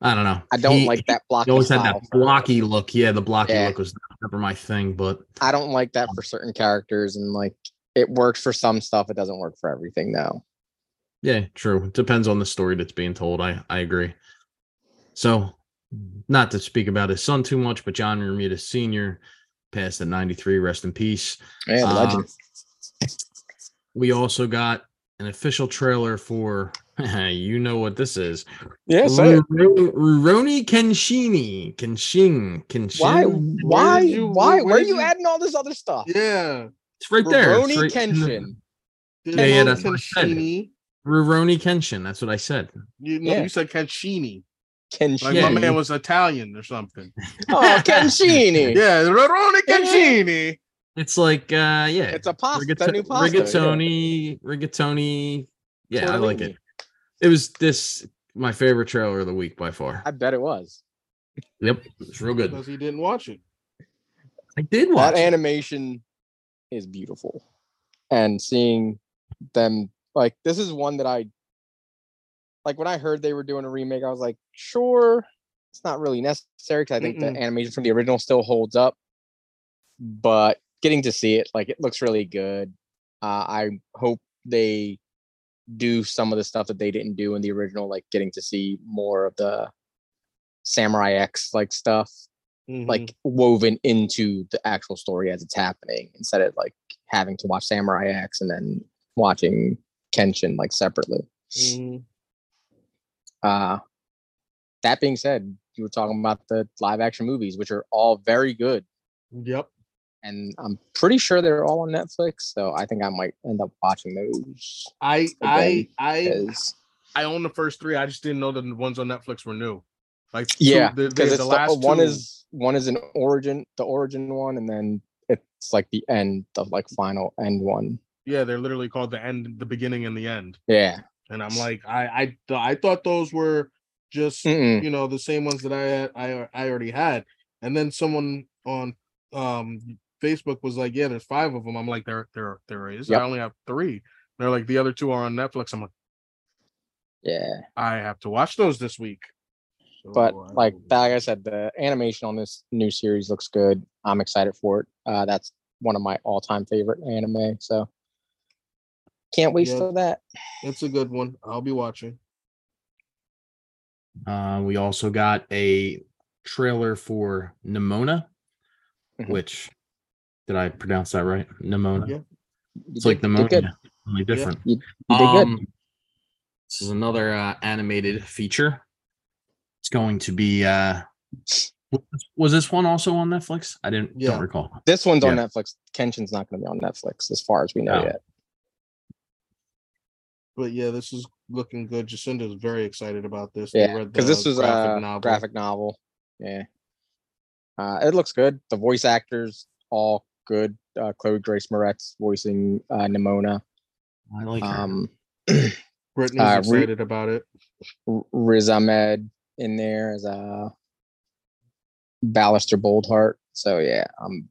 I don't know. I don't He- like that He blocky always had that blocky look. Yeah, the blocky Yeah. look was never my thing, but I don't like that um, for certain characters, and like it works for some stuff. It doesn't work for everything, though. Yeah, true. It depends on the story that's being told. I I agree. So, not to speak about his son too much, but John Romita Sr. passed at 93. Rest in peace. Yeah, Uh, legend. We also got an official trailer for (laughs) you know what this is. Yeah, say it. Ru- Kenshini. Kenshin. Kenshin. Why? Why? did you- why? where Where are you you- adding all this other stuff? Yeah, It's right there. It's Rurouni right in the- Kenshin. Yeah, yeah, that's what I said. Kenshini. Rurouni Kenshin. That's what I said. You know, Yeah. you said Kenshini. Kenshin. Like my man was Italian or something. (laughs) Oh, Kenshini. (laughs) Yeah, Roroni Yeah. Kenshini. It's like uh yeah. It's a pasta. Rigato- new pasta. rigatoni, rigatoni. Yeah, I like it. It was this my favorite trailer of the week by far. I bet it was. Yep, it's real good. Because he didn't watch it. I did watch. That it. animation is beautiful, and seeing them like this is one that I like when I heard they were doing a remake. I was like, sure, it's not really necessary because I think Mm-mm. the animation from the original still holds up. But getting to see it, like it looks really good. Uh, I hope they do some of the stuff that they didn't do in the original, like getting to see more of the Samurai X like stuff Mhm. like woven into the actual story as it's happening instead of like having to watch Samurai X and then watching Kenshin like separately. Mhm. Uh that being said, you were talking about the live action movies, which are all very good. Yep. And I'm pretty sure they're all on Netflix. So I think I might end up watching those. I I I I own the first three. I just didn't know the ones on Netflix were new. Like two- yeah, the, the, because the it's the, last one two- is one is an origin, the origin one, and then it's like the end, the like final end one. Yeah, they're literally called the end, the beginning, and the end. Yeah. And I'm like, I I th- I thought those were just Mm-mm. you know the same ones that I had I I already had. And then someone on um Facebook was like, yeah, there's five of them. I'm like, there there there is. Yep. I only have three. They're like the other two are on Netflix. I'm like, Yeah. I have to watch those this week. But I like like I said, the animation on this new series looks good. I'm excited for it. Uh, that's one of my all-time favorite anime. So can't wait Yeah. for that. it's a good one. I'll be watching. Uh, we also got a trailer for Nimona, Mhm. which did I pronounce that right? Nimona. Yeah. It's did- like did pneumonia, only different. You, you. Um, This is another uh, animated feature. It's going to be. uh was- Was this one also on Netflix? I didn't Yeah. don't recall. This one's on. Netflix. Kenshin's not going to be on Netflix, as far as we know No. yet. But yeah, this is looking good. Jacinda's very excited about this. They Yeah, read because this the was a graphic novel. Yeah, uh, it looks good. The voice actors all good. Uh, Chloe Grace Moretz voicing uh, Nimona. I like her. Um, (clears throat) Brittany's uh, re- excited about it. R- Riz Ahmed in there as a Ballister Boldheart. So yeah, um,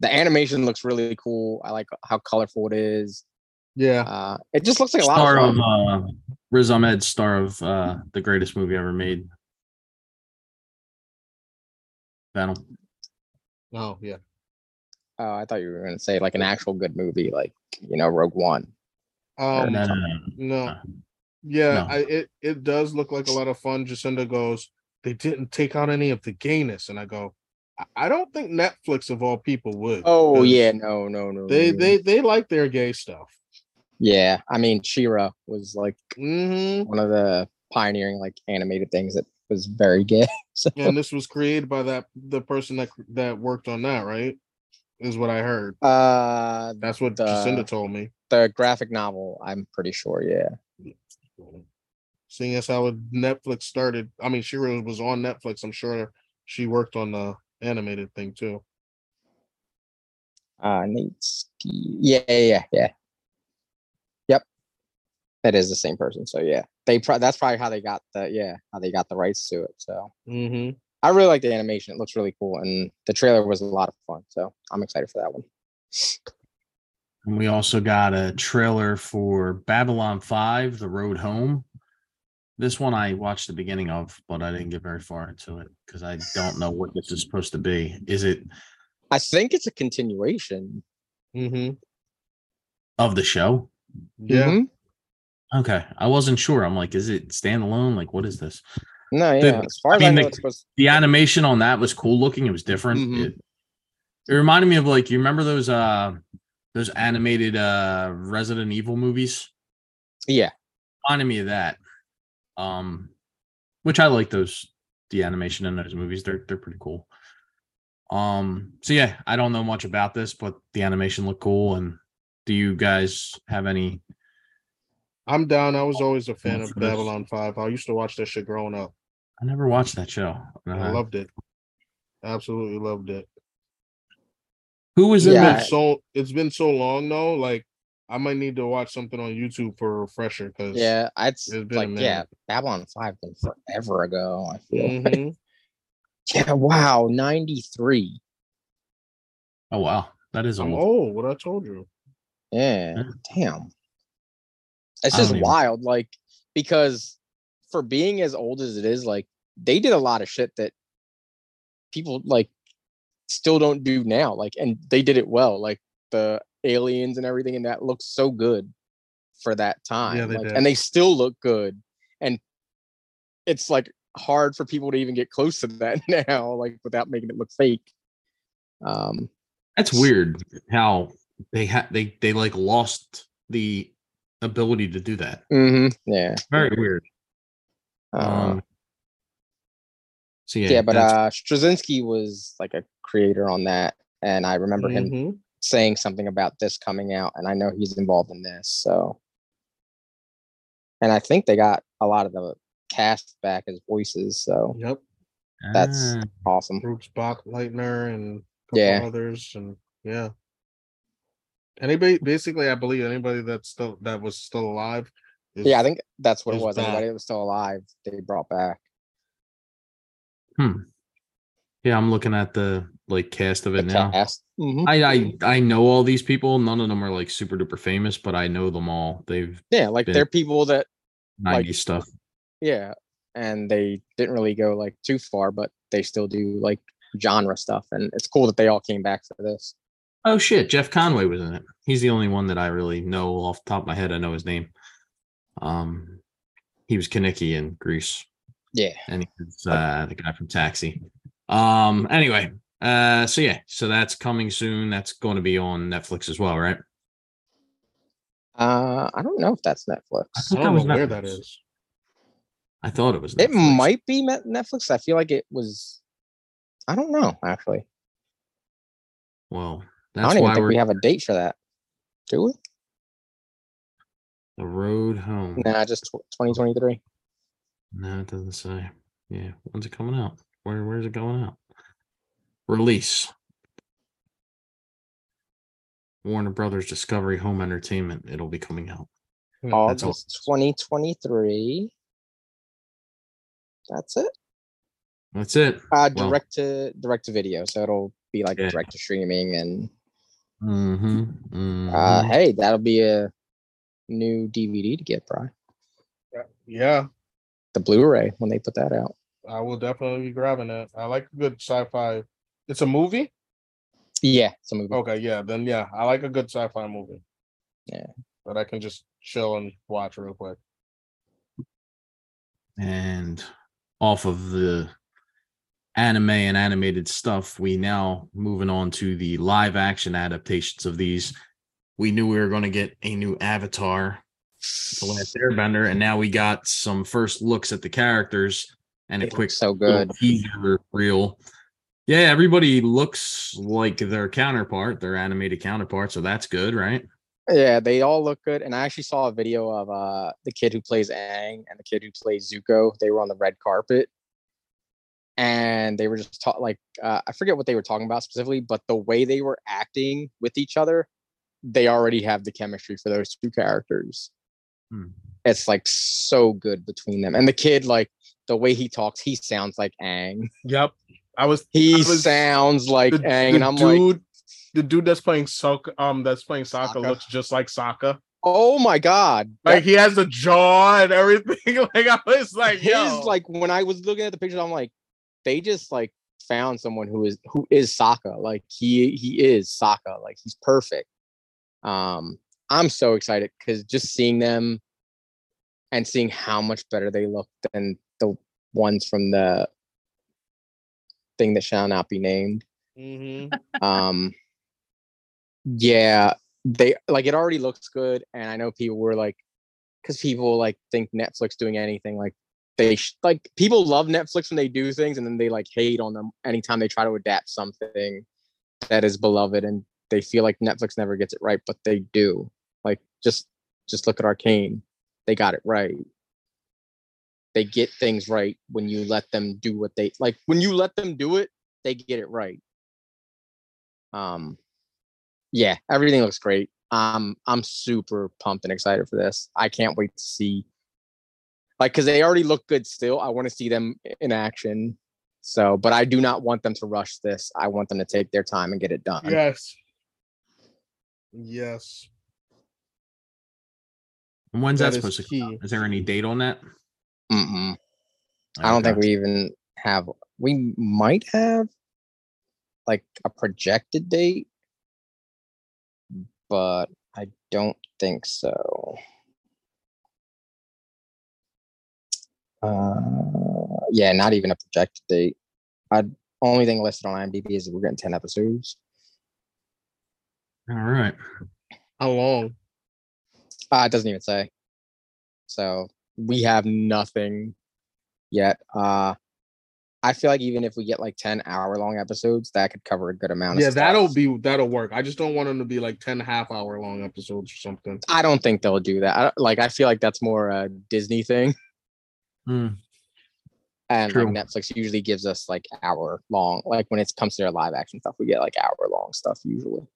the animation looks really cool. I like how colorful it is. Yeah. Uh, it just looks like a lot star of of fun. uh, Riz Ahmed, star of uh, the greatest movie ever made. Venom. Oh yeah. Oh, I thought you were going to say like an actual good movie, like you know Rogue One. Um, no, no, no. no. Yeah, no. I it it does look like a lot of fun. Jacinda goes, they didn't take out any of the gayness, and I go, I, I don't think Netflix of all people would. Oh yeah, no, no, no. they no. they they like their gay stuff. Yeah. I mean, She-Ra was like hmm one of the pioneering like animated things that was very good. (laughs) So And this was created by that the person that that worked on that, right? Is what I heard. uh, That's what The- Jacinda told me. the graphic novel, I'm pretty sure. Yeah. Seeing as how Netflix started, I mean, She-Ra was on Netflix. I'm sure she worked on the animated thing too. Uh. Ski- Yeah, yeah, yeah, yeah. That is the same person. So yeah, they pro- that's probably how they got the yeah how they got the rights to it. So hmm I really like the animation. It looks really cool, and the trailer was a lot of fun. So I'm excited for that one. And we also got a trailer for Babylon 5, The Road Home. This one I watched the beginning of, but I didn't get very far into it because I don't know what this is supposed to be. Is it I think it's a continuation. hmm of the show? Yeah. Mhm. Okay. I wasn't sure. I'm like, is it standalone? Like, what is this? No, The- yeah. as far I as I, know, the- supposed. The animation on that was cool looking. It was different. Mhm. It, it reminded me of like, you remember those uh those animated uh Resident Evil movies? Yeah, reminded me of that. Um, which I like those the animation in those movies. They're they're pretty cool. Um, so yeah, I don't know much about this, but the animation looked cool. And do you guys have any? I'm down. I was always a fan of. Babylon 5. I used to watch that shit growing up. I never watched that show. I Uh, loved it. Absolutely loved it. who was in It's Yeah. that? so it's been so long though. Like I might need to watch something on YouTube for a refresher because yeah. It's it's been a like yeah. Babylon Five been forever ago. I feel. Mhm. Yeah. Wow. Ninety three. Oh wow, that is I'm old. old. What I told you. Yeah. Yeah. Damn. It's just even- wild, like because for being as old as it is, like they did a lot of shit that people like still don't do now. Like, and they did it well. Like the aliens and everything, and that looks so good for that time. they like, did. and they still look good. And it's like hard for people to even get close to that (laughs) now, like without making it look fake. Um, That's weird. How they had they they like lost the ability to do that. mhm, yeah. Very weird. Uh, Um. So yeah, yeah, but uh Straczynski was like a creator on that and I remember him Mhm. saying something about this coming out and I know he's involved in this so and I think they got a lot of the cast back as voices so Yep. that's Ah. awesome Bruce Boxleitner and a couple Yeah. others and yeah. Anybody, basically, I believe anybody that's still that was still alive. is- Yeah, I think that's what it was. Anybody that was still alive, they brought back. Hmm. Yeah, I'm looking at the like cast of The it now. cast. Mhm. I, I I know all these people. None of them are like super duper famous, but I know them all. They've Yeah, like they're people that 90 stuff. yeah, and they didn't really go like too far, but they still do like genre stuff, and it's cool that they all came back for this. Oh shit, Jeff Conway was in it. He's the only one that I really know off the top of my head. I know his name. Um, he was Kenickie in Grease, Yeah, and he's uh, the guy from Taxi. Um, anyway, uh, so yeah, so that's coming soon. That's going to be on Netflix as well, right? uh, I don't know if that's Netflix. I I thought don't was know where that Netflix. is. I thought it was. It might be Netflix. I feel like it was. I don't know actually. Well, I don't even why think we have a date for that. Do we? the road home. Nah, just 2023. No, it doesn't say. Yeah, when's it coming out? Where where's it going out? Release. Warner Brothers Discovery Home Entertainment. It'll be coming out. Hmm, That's all. August 2023. That's it. That's it. Uh, Well- direct to direct to video, so it'll be like Yeah. direct to streaming, and Mm-hmm. uh, hey, that'll be a new DVD to get, Brian. Yeah, The Blu-ray when they put that out. I will definitely be grabbing it. I like a good sci-fi. It's a movie. Yeah, it's a movie. Okay, yeah, then yeah, I like a good sci-fi movie. Yeah. that I can just chill and watch real quick. and off of the anime and animated stuff, we now moving on to the live action adaptations of these. We knew we were going to get a new Avatar, The Last Airbender, and now we got some first looks at the characters and a It quick so good. teaser reel. Yeah, everybody looks like their counterpart, their animated counterpart, so that's good, right? Yeah, they all look good. And I actually saw a video of uh the kid who plays Aang and the kid who plays Zuko. They were on the red carpet. And they were just talk like uh, I forget what they were talking about specifically, but the way they were acting with each other, they already have the chemistry for those two characters. Hmm. It's like so good between them. And the kid, like the way he talks, he sounds like Aang. Yep, I was (laughs) He was- sounds like the, Aang, the and I'm like, dude. the dude that's playing Sokka, um, that's playing Sokka. looks just like Sokka. oh my god, Like he has the jaw and everything. (laughs) like I was like, his yo, like when I was looking at the pictures, I'm like, they just like found someone who is who is Sokka. Like he he is Sokka. Like he's perfect. Um, I'm so excited because just seeing them and seeing how much better they look than the ones from the thing that shall not be named. Mhm. um yeah they like it already looks good and i know people were like because people like think netflix doing anything like they sh- like people love netflix when they do things and then they like hate on them anytime they try to adapt something that is beloved and they feel like netflix never gets it right but they do like just just look at arcane they got it right they get things right when you let them do what they like when you let them do it they get it right um, yeah, everything looks great. Um, I'm super pumped and excited for this. I can't wait to see, like, because they already look good. Still, I want to see them in action. So, but I do not want them to rush this. I want them to take their time and get it done. yes, yes. And when's that, That is supposed to come out? Is there any date on that? Mm-mm. I don't think we even have. We might have like a projected date, but I don't think so. Uh, yeah, not even a projected date. I only thing listed on IMDb is that we're getting ten episodes. All right. How long? Uh, it doesn't even say. So we have nothing yet. Uh, I feel like even if we get like 10 hour long episodes, that could cover a good amount of Yeah, that'll stuff. be that'll work. I just don't want them to be like 10 half hour long episodes or something. I don't think they'll do that. I, like, I feel like that's more a Disney thing. Hmm. And True. like Netflix usually gives us like hour long, like when it comes to their live action stuff, we get like hour long stuff usually.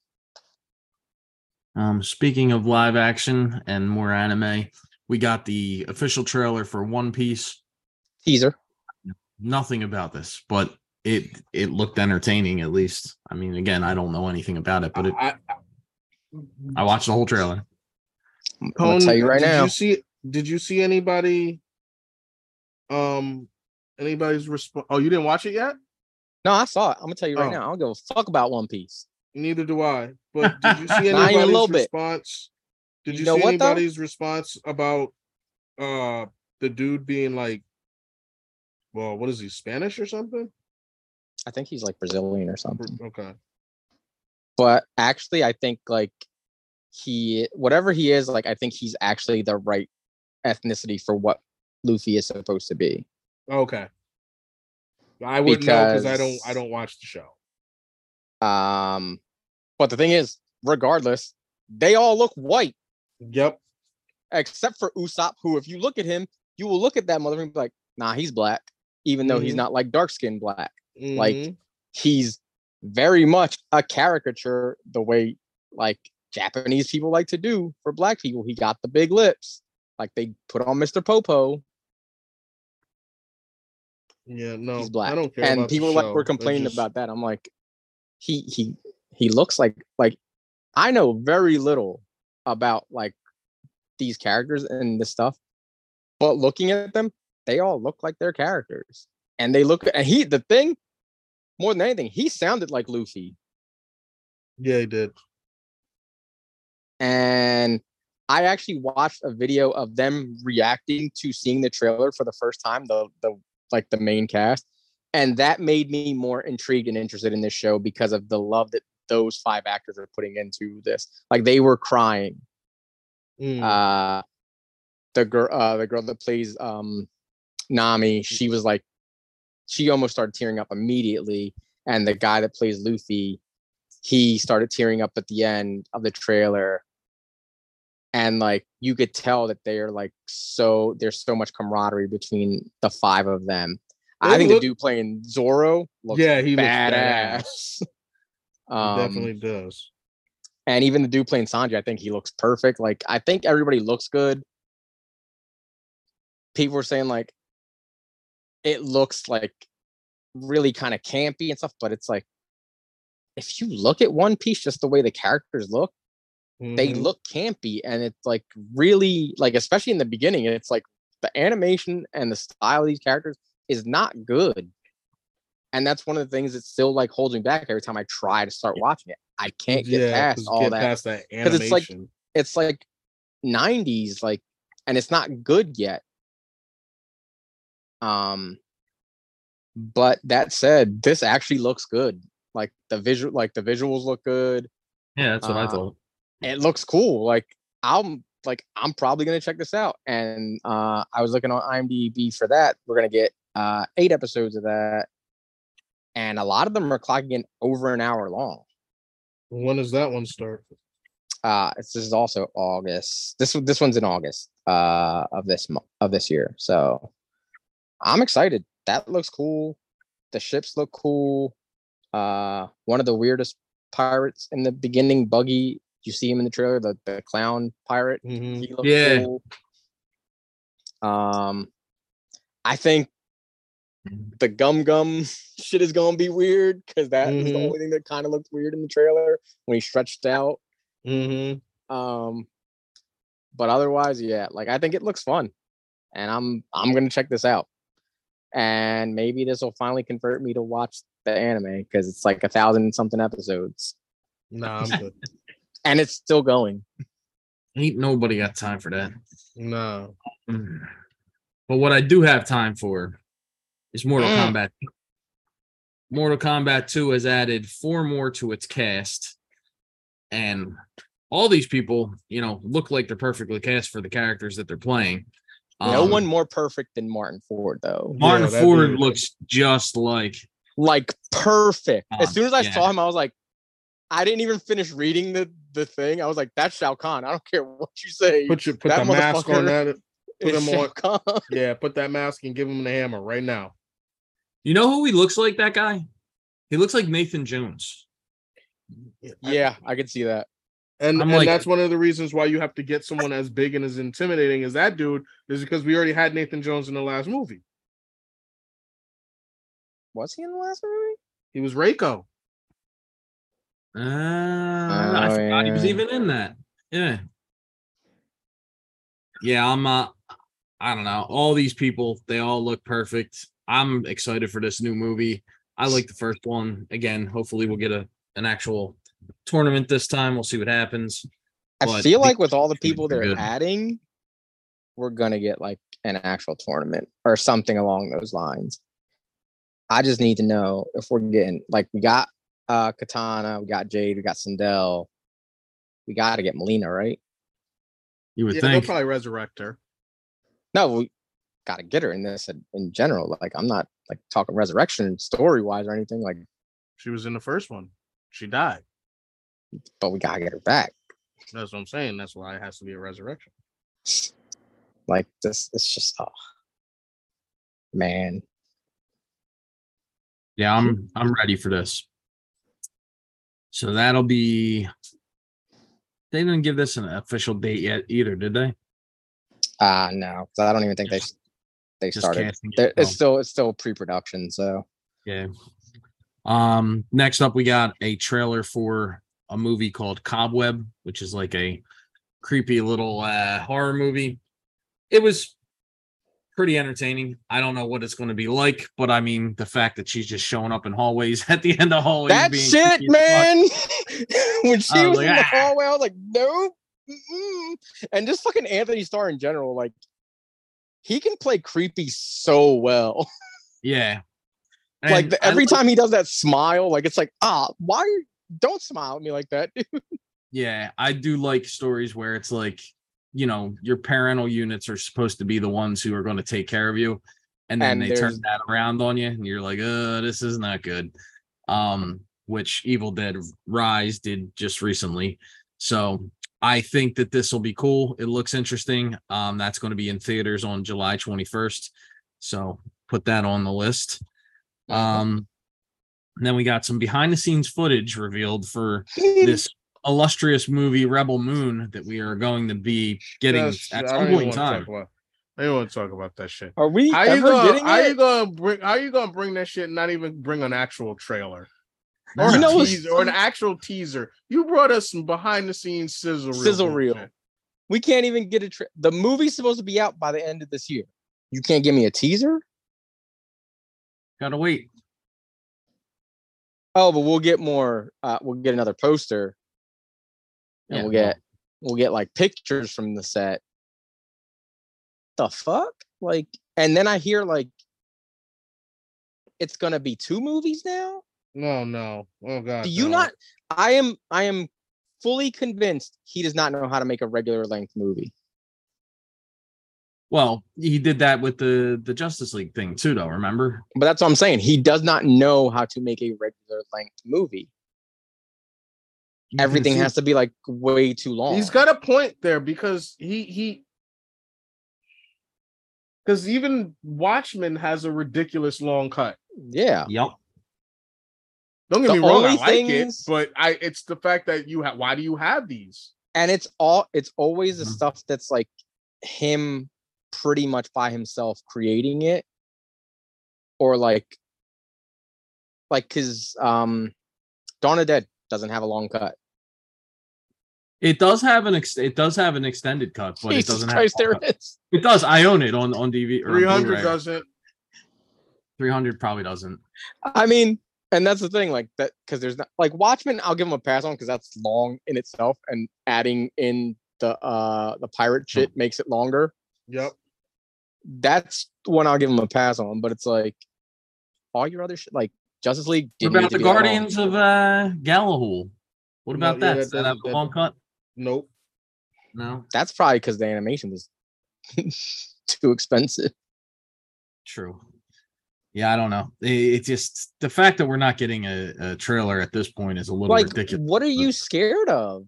Um, speaking of live action and more anime, we got the official trailer for One Piece. Teaser. Nothing about this, but it it looked entertaining at least. I mean, again, I don't know anything about it, but it, I, I watched the whole trailer. I'll tell you right did now. You see? Did you see anybody? Um, anybody's response? Oh, you didn't watch it yet? No, I saw it. I'm gonna tell you right Oh. now. I don't give a fuck about One Piece. Neither do I. (laughs) But did you see anybody's response? Did You you, know see what, though? anybody's response about uh the dude being like, well, what is he Spanish or something? I think he's like Brazilian or something. Okay. But actually, I think like he, whatever he is, like I think he's actually the right ethnicity for what Luffy is supposed to be. Okay. I wouldn't know because I don't I don't watch the show. Um, but the thing is, regardless, they all look white Yep. except for Usopp, who, if you look at him, you will look at that motherfucker and be like, nah, he's black, even though he's Mhm. not like dark skinned black. Like, Mhm. He's very much a caricature the way like Japanese people like to do for black people. He got the big lips, like they put on Mr. Popo. Yeah, no, he's black, I don't care. and people like show. were complaining just- about that. I'm like, he he he looks like like I know very little about like these characters and this stuff, but looking at them, they all look like their characters, and they look and he the thing more than anything, he sounded like Luffy. Yeah, he did. and I actually watched a video of them reacting to seeing the trailer for the first time, the the like the main cast, and that made me more intrigued and interested in this show because of the love that those five actors are putting into this. Like they were crying. Mm. Uh the girl uh the girl that plays um Nami, she was like she almost started tearing up immediately and the guy that plays Luffy, he started tearing up at the end of the trailer. And like you could tell that they are like so there's so much camaraderie between the five of them. I think look- the dude playing Zoro looks yeah, he looks badass. badass. (laughs) He um, definitely does. and even the dude playing Sanji, I think he looks perfect. Like I think everybody looks good. People were saying like it looks like really kind of campy and stuff, but it's like if you look at One Piece, just the way the characters look, they Mhm. look campy, and it's like really like especially in the beginning, it's like the animation and the style of these characters is not good. And that's one of the things that still like holds me back every time I try to start watching it. I can't get yeah, past all get that past that 'cause it's like- it's like 90s like and it's not good yet um but that said this actually looks good like the visual like the visuals look good Yeah, that's what I Uh, thought. It looks cool like i'm like i'm probably gonna check this out and uh i was looking on imdb for that we're gonna get uh eight episodes of that and a lot of them are clocking in over an hour long when does that one start? uh it's, this is also august this this one's in august uh of this month of this year so i'm excited that looks cool the ships look cool uh one of the weirdest pirates in the beginning buggy you see him in the trailer the, the clown pirate Mhm. he looks Yeah. cool um i think the gum gum (laughs) shit is gonna be weird because that was the only thing that kind of looked weird in the trailer when he stretched out Mhm. um, but otherwise, yeah, like I think it looks fun, and I'm I'm gonna check this out, and maybe this will finally convert me to watch the anime because it's like a thousand and something episodes, Nah, I'm good. (laughs) and it's still going. Ain't nobody got time for that. no. Mm. But what I do have time for is Mortal Mm. Kombat. Mortal Kombat 2 has added four more to its cast. And all these people, you know, look like they're perfectly cast for the characters that they're playing. no Um, one more perfect than Martin Ford, though. Martin Yeah, Ford looks just like Like perfect. As soon as I yeah. saw him, I was like, I didn't even finish reading the the thing. I was like, that's Shao Kahn. I don't care what you say. Put your put That the mask on motherfucker that. (laughs) Put it's him on. Kahn. Yeah, put that mask and give him the hammer right now. you know who he looks like that guy? He looks like Nathan Jones. Yeah, I could see that. And, and like- that's one of the uh, reasons why you have to get someone as big and as intimidating as that dude is because we already had Nathan Jones in the last movie. Was he in the last movie? He was Reiko. Uh, I Oh, forgot he was even in that. Yeah. Yeah, I'm uh I don't know. All these people, they all look perfect. I'm excited for this new movie. I like the first one. Again, hopefully we'll get a an actual tournament this time. We'll see what happens. I But feel like with all the people they're good. adding, we're gonna get like an actual tournament or something along those lines. I just need to know if we're getting like we got uh Katana, we got Jade, we got Sindel. We got to get Mileena, right? You would Yeah, they'll think. probably resurrect her. No, we got to get her in this in- in general. Like I'm not like talking resurrection story wise or anything. Like, She was in the first one. She died. but we gotta get her back. That's what I'm saying. That's why it has to be a resurrection. Like this, it's just oh man. Yeah, I'm I'm ready for this. So that'll be they didn't give this an official date yet either, did they? Uh no, 'cause I don't even think they they Just started. casting it. They're- It's Oh. still it's still pre-production, so Yeah. Um, next up, we got a trailer for a movie called Cobweb, which is like a creepy little uh, horror movie. It was pretty entertaining. I don't know what it's going to be like, but I mean, the fact that she's just showing up in hallways (laughs) at the end of hallways. that being shit, creepy as fuck. man. (laughs) when she I was was in like, the "Ah." hallway, I was like, nope. mm-mm." And just fucking Anthony Starr in general, like he can play creepy so well. (laughs) Yeah. like the, every like- time he does that smile, like it's like, ah, why don't smile at me like that? dude. Yeah, I do like stories where it's like, you know, your parental units are supposed to be the ones who are going to take care of you. And then And they there's- turn that around on you and you're like, uh, this is not good. Um, which Evil Dead Rise did just recently. So I think that this will be cool. It looks interesting. Um, that's going to be in theaters on July 21st. So put that on the list. Um, and then we got some behind the scenes footage revealed for (laughs) this illustrious movie Rebel Moon that we are going to be getting That's- at I some don't point in wanna time. talk about- I don't want to talk about that shit. Are we How you ever gonna getting how it? you gonna bring how you gonna bring that shit and not even bring an actual trailer? Or, You know teaser, or an actual teaser. You brought us some behind the scenes sizzle reel. Sizzle reel. bullshit. we can't even get a tra- the movie's supposed to be out by the end of this year. You can't give me a teaser? Gotta wait. Oh, but we'll get more. Uh, we'll get another poster, and Yeah, we'll well, get we'll get like pictures from the set. The fuck, like, and then I hear like it's gonna be two movies now. No, no. Oh god. Do you no. not? I am. I am fully convinced he does not know how to make a regular length movie. Well, he did that with the the Justice League thing too, though. Remember? But that's what I'm saying. He does not know how to make a regular length movie. You can Everything has to be like way too long. He's got a point there because he he because even Watchmen has a ridiculous long cut. yeah. Yep. Don't get The me wrong, I only like things- it, but I it's the fact that you have why do you have these? and it's all it's always the Mhm. stuff that's like him pretty much by himself creating it or like like because um dawn of Dead doesn't have a long cut It does have an ex- it does have an extended cut, but it doesn't christ have there is it does. I own it on on DV or Three hundred doesn't. Three hundred probably doesn't. i mean and that's the thing like that because there's not like watchmen i'll give them a pass on because that's long in itself and adding in the uh the pirate shit makes it longer Yep. that's one i'll give them a pass on but it's like all your other shit like justice league What didn't need about to the be. Guardians of uh Ga'Hoole? What No, about yeah, that? that Does that have doesn't- a that- long cut? Nope. No. That's probably because the animation was (laughs) too expensive. True. Yeah, I don't know. It, it's just the fact that we're not getting a, a trailer at this point is a little Like, ridiculous. what are you scared of?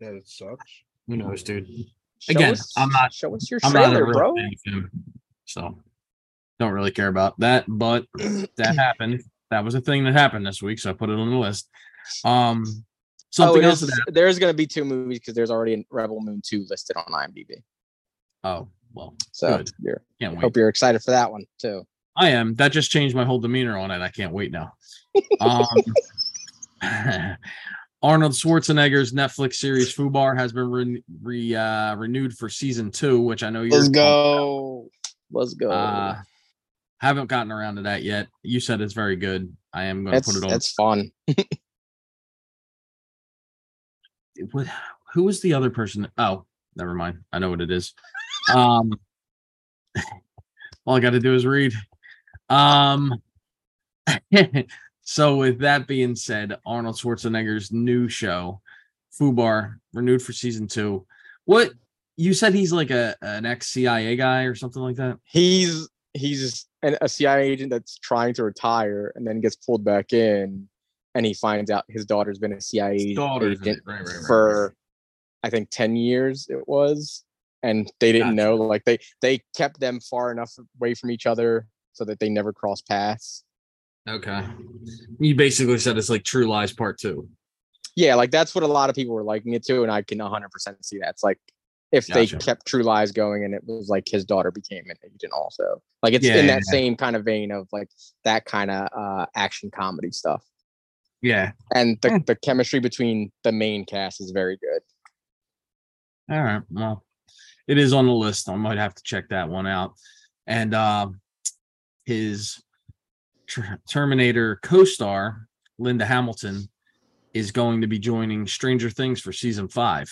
Yeah, it sucks. Who knows, dude? Show Again, us- I'm not- Show us your I'm trailer, bro. fan so don't really care about that. But that (clears throat) happened. That was a thing that happened this week, so I put it on the list. Um, Something oh, else. there's, That there's going to be two movies because there's already a Rebel Moon 2 listed on IMDb. Oh well, So Good. you're, can't wait. hope you're excited for that one too. I am. That just changed my whole demeanor on it. I can't wait now. Um, (laughs) Arnold Schwarzenegger's Netflix series Fubar has been re, re, uh, renewed for season two, which I know you're. Let's pumped go. Let's go. Uh, haven't gotten around to that yet. You said it's very good. I am going to put it on. that's fun. (laughs) what who was the other person? Oh never mind. I know what it is. Um all i got to do is read. Um (laughs) so with that being said arnold schwarzenegger's new show fubar renewed for season two. What you said he's like a an ex-cia guy or something like that? He's he's an, a CIA agent that's trying to retire and then gets pulled back in, and he finds out his daughter's been a CIA agent. Right, right, right, for I think 10 years it was and they didn't know like they they kept them far enough away from each other so that they never cross paths. Okay. You basically said it's like true lies part two. Yeah like that's what a lot of people were liking it to and i can 100% see that. It's like if they kept true lies going and it was like his daughter became an agent also. Like it's in Yeah. that same kind of vein of like that kind of uh action comedy stuff yeah and the, Hmm. the chemistry between the main cast is very good All right. Well, it is on the list. I might have to check that one out. And um his Ter- Terminator co-star Linda Hamilton is going to be joining Stranger Things for season 5.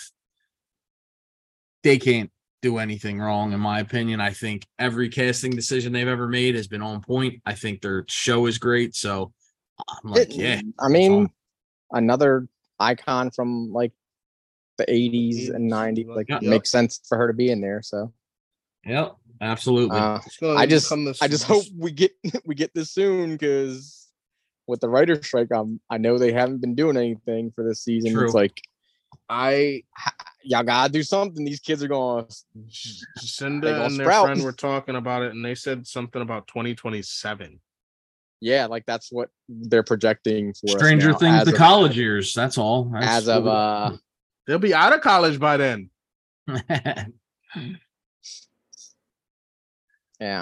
They can't do anything wrong in my opinion. I think every casting decision they've ever made has been on point. I think their show is great, so I'm like, It- yeah. I mean, another icon from like the 80s and 90s. Like, Yeah. makes sense for her to be in there. So, Yep, absolutely. uh, I just, this- I just this- hope we get (laughs) we get this soon because with the writer's strike, um, I know they haven't been doing anything for this season. True. It's like I y'all gotta do something. These kids are going. Jacinda gonna and their friend were (laughs) talking about it, and they said something about 2027. Yeah, like that's what they're projecting for. Stranger now Things the of- college years, that's all. That's As of uh, They'll be out of college by then. (laughs) yeah,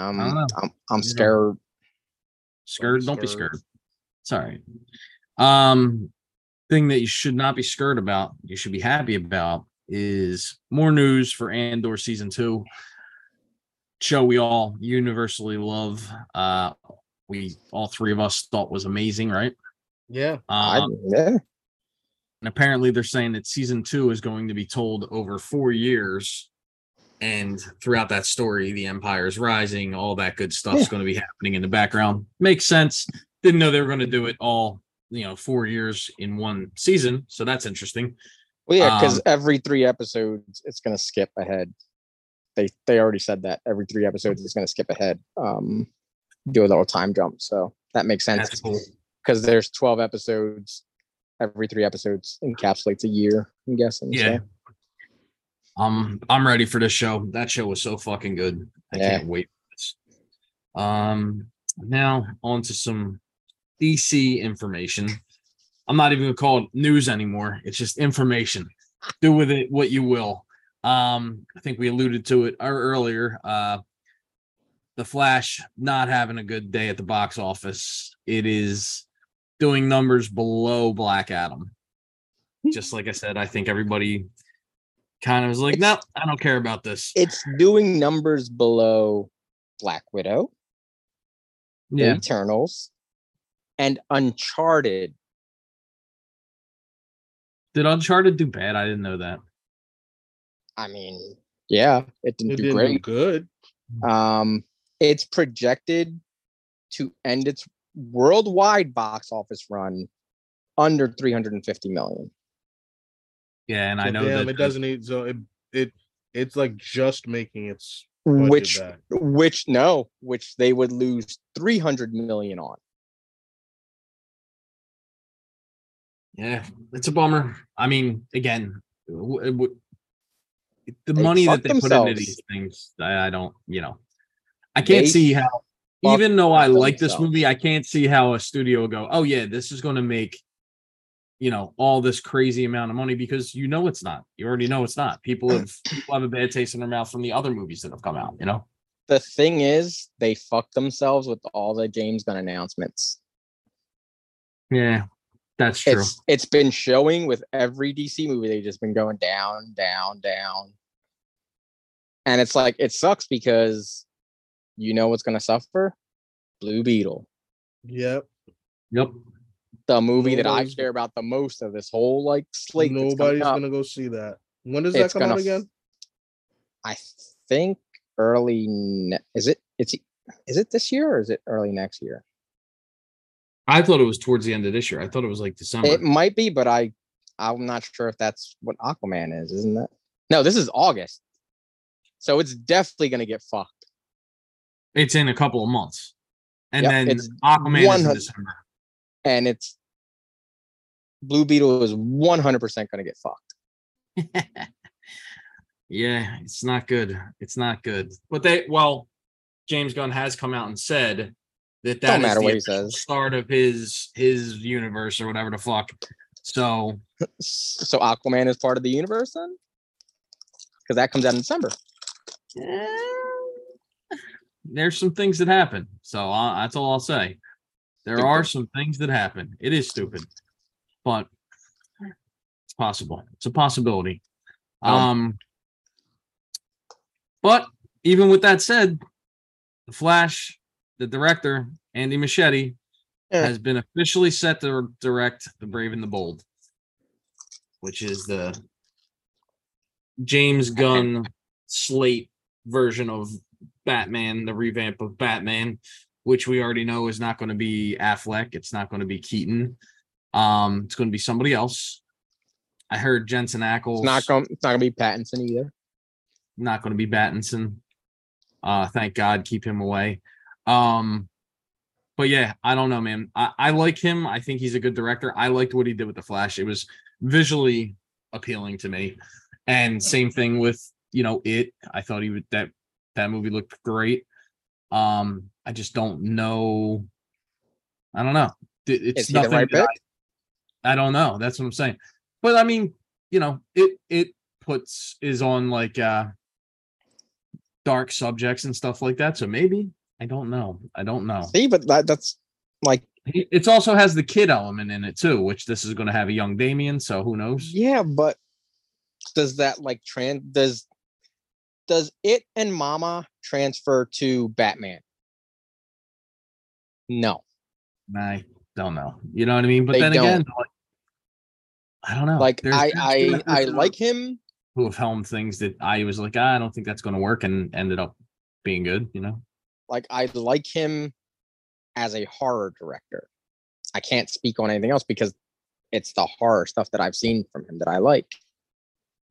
I'm I don't know. I'm, I'm You know. scared. scared don't be Scared. scared sorry um thing that you should not be scared about you should be happy about is more news for andor season two show we all universally love uh we all three of us thought was amazing right Yeah. I, um, yeah, and apparently they're saying that season two is going to be told over four years and throughout that story the empire is rising all that good stuff's Yeah. going to be happening in the background makes sense didn't know they were going to do it all you know four years in one season so that's interesting Well, yeah, because Um, every three episodes, it's gonna skip ahead. They they already said that every three episodes it's gonna skip ahead. Um, do a little time jump, so that makes sense that's cool because there's twelve episodes. Every three episodes encapsulates a year. I'm guessing. yeah So. um i'm ready for this show that show was so fucking good i Yeah. can't wait for this. um now on to some dc information i'm not even gonna call it news anymore it's just information do with it what you will um i think we alluded to it earlier uh the flash not having a good day at the box office. It is doing numbers below black adam. Just like i said i think everybody kind of was like no i don't care about this. It's doing numbers below Black Widow, The yeah. Eternals, and Uncharted. did uncharted do bad? I didn't know that. I mean, yeah, it didn't It do didn't great. do good. Um, it's projected to end its worldwide box office run under 350 million. yeah and i know damn, that it doesn't need so it it it's like just making its Which back. which no, which they would lose 300 million on. Yeah, it's a bummer. I mean, again, w- it would- the They money that fuck they put into these things, I, I don't, you know, I can't see how, even though I like this movie, I can't see how a studio will go, oh yeah, this is going to make you know, all this crazy amount of money because you know it's not. You already know it's not. People have (clears throat) people have a bad taste in their mouth from the other movies that have come out, you know? The thing is, they fucked themselves with all the James Gunn announcements. Yeah, that's true. It's it's been showing with every DC movie. They've just been going down, down, down. And it's like it sucks because you know what's gonna suffer? Blue Beetle. Yep. Yep. The movie that I care about the most of this whole like slate. Nobody's up. gonna go see that. When does It's that come out again? I think early ne- is it it's is it this year or is it early next year? I thought it was towards the end of this year. I thought it was like December. It might be, but I I'm not sure if that's what Aquaman is, isn't that? No, this is August. So it's definitely gonna get fucked. It's in a couple of months. And Yep, then it's Aquaman is in December. And it's Blue Beetle is 100% gonna get fucked. (laughs) yeah, it's not good. It's not good. But they well, James Gunn has come out and said that that Don't is matter the what he says. start of his his universe or whatever the fuck. So (laughs) So Aquaman is part of the universe then? Because that comes out in December. eh, there's some things that happen. So uh, that's all I'll say. There are some things that happen. It is stupid, but it's possible. It's a possibility. Um, Um, but even with that said, the Flash, the director Andy Muschietti, Yeah. has been officially set to direct The Brave and the Bold, which is the James Gunn slate version of Batman, the revamp of Batman, which we already know is not going to be Affleck. It's not going to be Keaton. Um, it's going to be somebody else. I heard Jensen Ackles It's not going it's not gonna be Pattinson either. not going to be Pattinson. Uh, thank God, keep him away. Um, but yeah, I don't know, man. I, I like him. I think he's a good director. I liked what he did with the Flash. It was visually appealing to me, and same thing with you know it. I thought he would that that movie looked great. Um, I just don't know. I don't know. It's Is nothing. right? I, I don't know. That's what I'm saying. But I mean, you know, it it puts is on like uh dark subjects and stuff like that. So maybe I don't know. I don't know. See, but that, that's like It's also has the kid element in it too, which this is going to have a young Damian. So who knows? yeah, but does that like trans does does it and Mama transfer to Batman? No. I don't know. You know what I mean? But They then don't. again, like, I don't know. Like There's- I I I like him. who have helmed things that I was like, "Ah, I don't think that's going to work, and ended up being good. You know? Like I like him as a horror director. I can't speak on anything else because it's the horror stuff that I've seen from him that I like.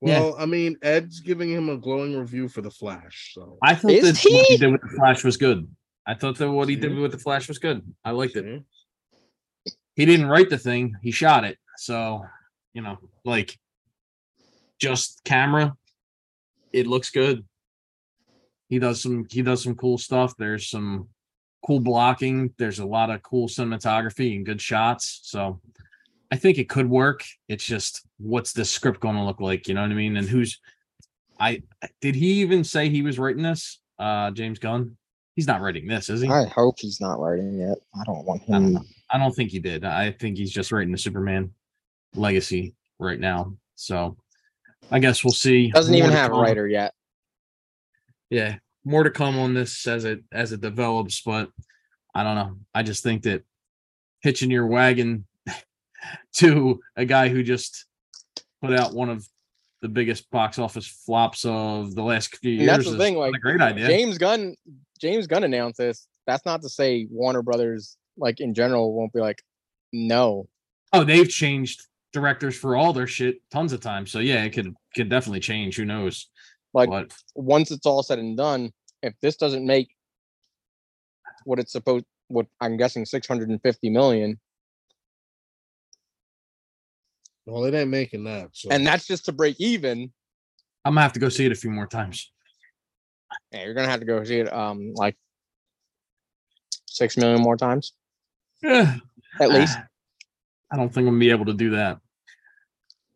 Yeah. Well, I mean, Ed's giving him a glowing review for the Flash. So I thought Is that what he he? did with the Flash was good. I thought that what he did with the Flash was good. I liked it. He didn't write the thing; he shot it. So, you know, like just camera, it looks good. He does some. He does some cool stuff. There's some cool blocking. There's a lot of cool cinematography and good shots. So, I think it could work. It's just what's this script going to look like? You know what I mean? And who's I did he even say he was writing this? Uh James Gunn? He's not writing this, is he? I, I hope he's not writing it. I don't want don't him. I don't think he did. I think he's just writing the Superman legacy right now. So I guess we'll see. Doesn't More even have a writer yet. Yeah, more to come on this as it as it develops, but I don't know. I just think that hitching your wagon (laughs) to a guy who just put out one of the biggest box office flops of the last few And years that's the is thing, like a great idea. James Gunn, James Gunn announced this. That's not to say Warner Brothers, like in general, won't be like, no. Oh, they've changed directors for all their shit tons of times. So yeah, it could could definitely change. Who knows? Like But once it's all said and done, if this doesn't make what it's supposed, what I'm guessing 650 million, Well, it ain't making that. So and that's just to break even. I'm gonna have to go see it a few more times. Yeah, you're gonna have to go see it, um, like six million more times Yeah. at least. I don't think I'm gonna be able to do that.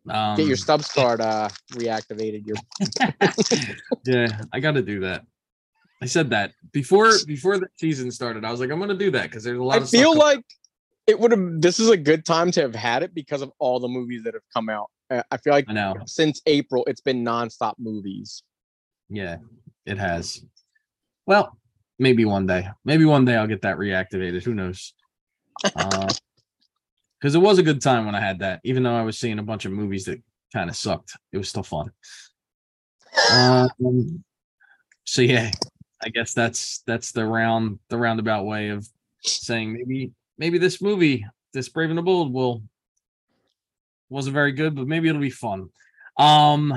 Um, Get your Stubs card uh, reactivated. Your (laughs) yeah, I got to do that. I said that before before the season started. I was like, I'm gonna do that because there's a lot. I of feel coming- like it would have. This is a good time to have had it because of all the movies that have come out. Uh, I feel like I know. since April, it's been nonstop movies. Yeah, it has. Well, maybe one day. Maybe one day I'll get that reactivated. Who knows? (laughs) Because it was a good time when I had that, even though I was seeing a bunch of movies that kind of sucked. It was still fun. Um, so yeah, I guess that's that's the round the roundabout way of saying maybe maybe this movie, this Brave and the Bold, will wasn't very good, but maybe it'll be fun. Um,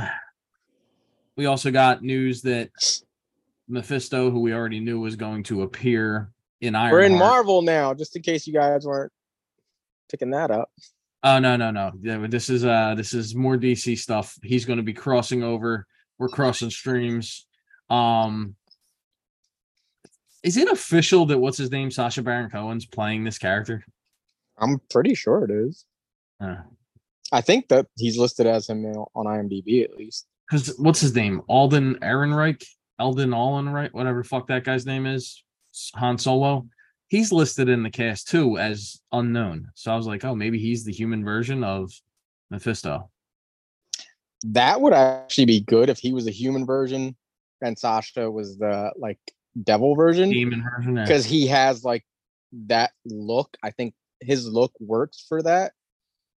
we also got news that Mephisto, who we already knew was going to appear in Iron. We're in Marvel now, just in case you guys weren't picking that up. Oh no, no, no. Yeah, this is uh this is more DC stuff. He's going to be crossing over. We're crossing streams. Um Is it official that what's his name Sacha Baron Cohen's playing this character? I'm pretty sure it is. Uh, I think that he's listed as him on IMDb at least. Cuz what's his name? Alden Ehrenreich, Alden Ehrenreich, whatever fuck that guy's name is. Han Solo. He's listed in the cast too as unknown. So I was like, "Oh, maybe he's the human version of Mephisto." That would actually be good if he was a human version and Sasha was the like devil version Demon version. because he has like that look. I think his look works for that.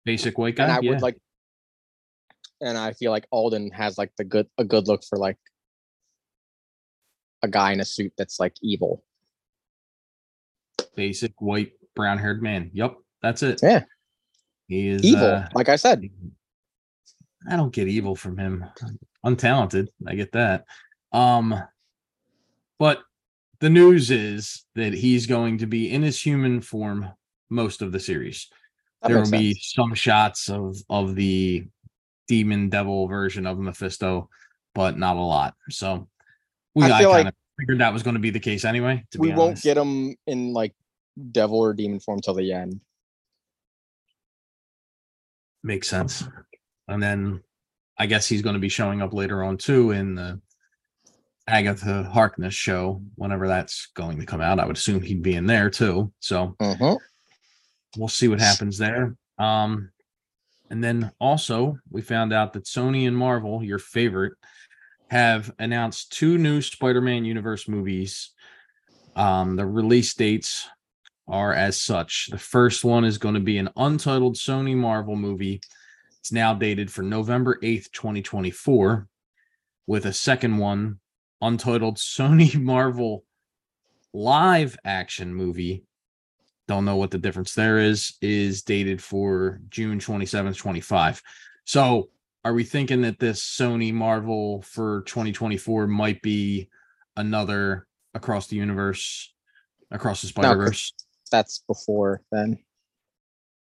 Basic white guy. and I yeah. would like and I feel like Alden has like the good a good look for like a guy in a suit that's like evil. basic white brown haired man. Yep, that's it. Yeah. He is Evil, uh, like I said. I don't get evil from him. Untalented. I get that. Um but the news is that he's going to be in his human form most of the series. That there will makes be some shots of of the demon devil version of Mephisto, but not a lot. So we I I, kind like of figured that was going to be the case anyway. To we won't get him in like devil or demon form till the end. makes sense. And then I guess he's going to be showing up later on too in the Agatha Harkness show whenever that's going to come out. I would assume he'd be in there too. So Mhm. we'll see what happens there. Um, and then also we found out that Sony and Marvel, your favorite, have announced two new Spider-Man universe movies. Um, the release dates are as such. The first one is going to be an untitled Sony Marvel movie. It's now dated for November 8th, 2024, with a second one, untitled Sony (laughs) Marvel live action movie. Don't know what the difference there is, is dated for June 27th, 25. So are we thinking that this Sony Marvel for 2024 might be another across the universe, across the Spider Verse? That's before then.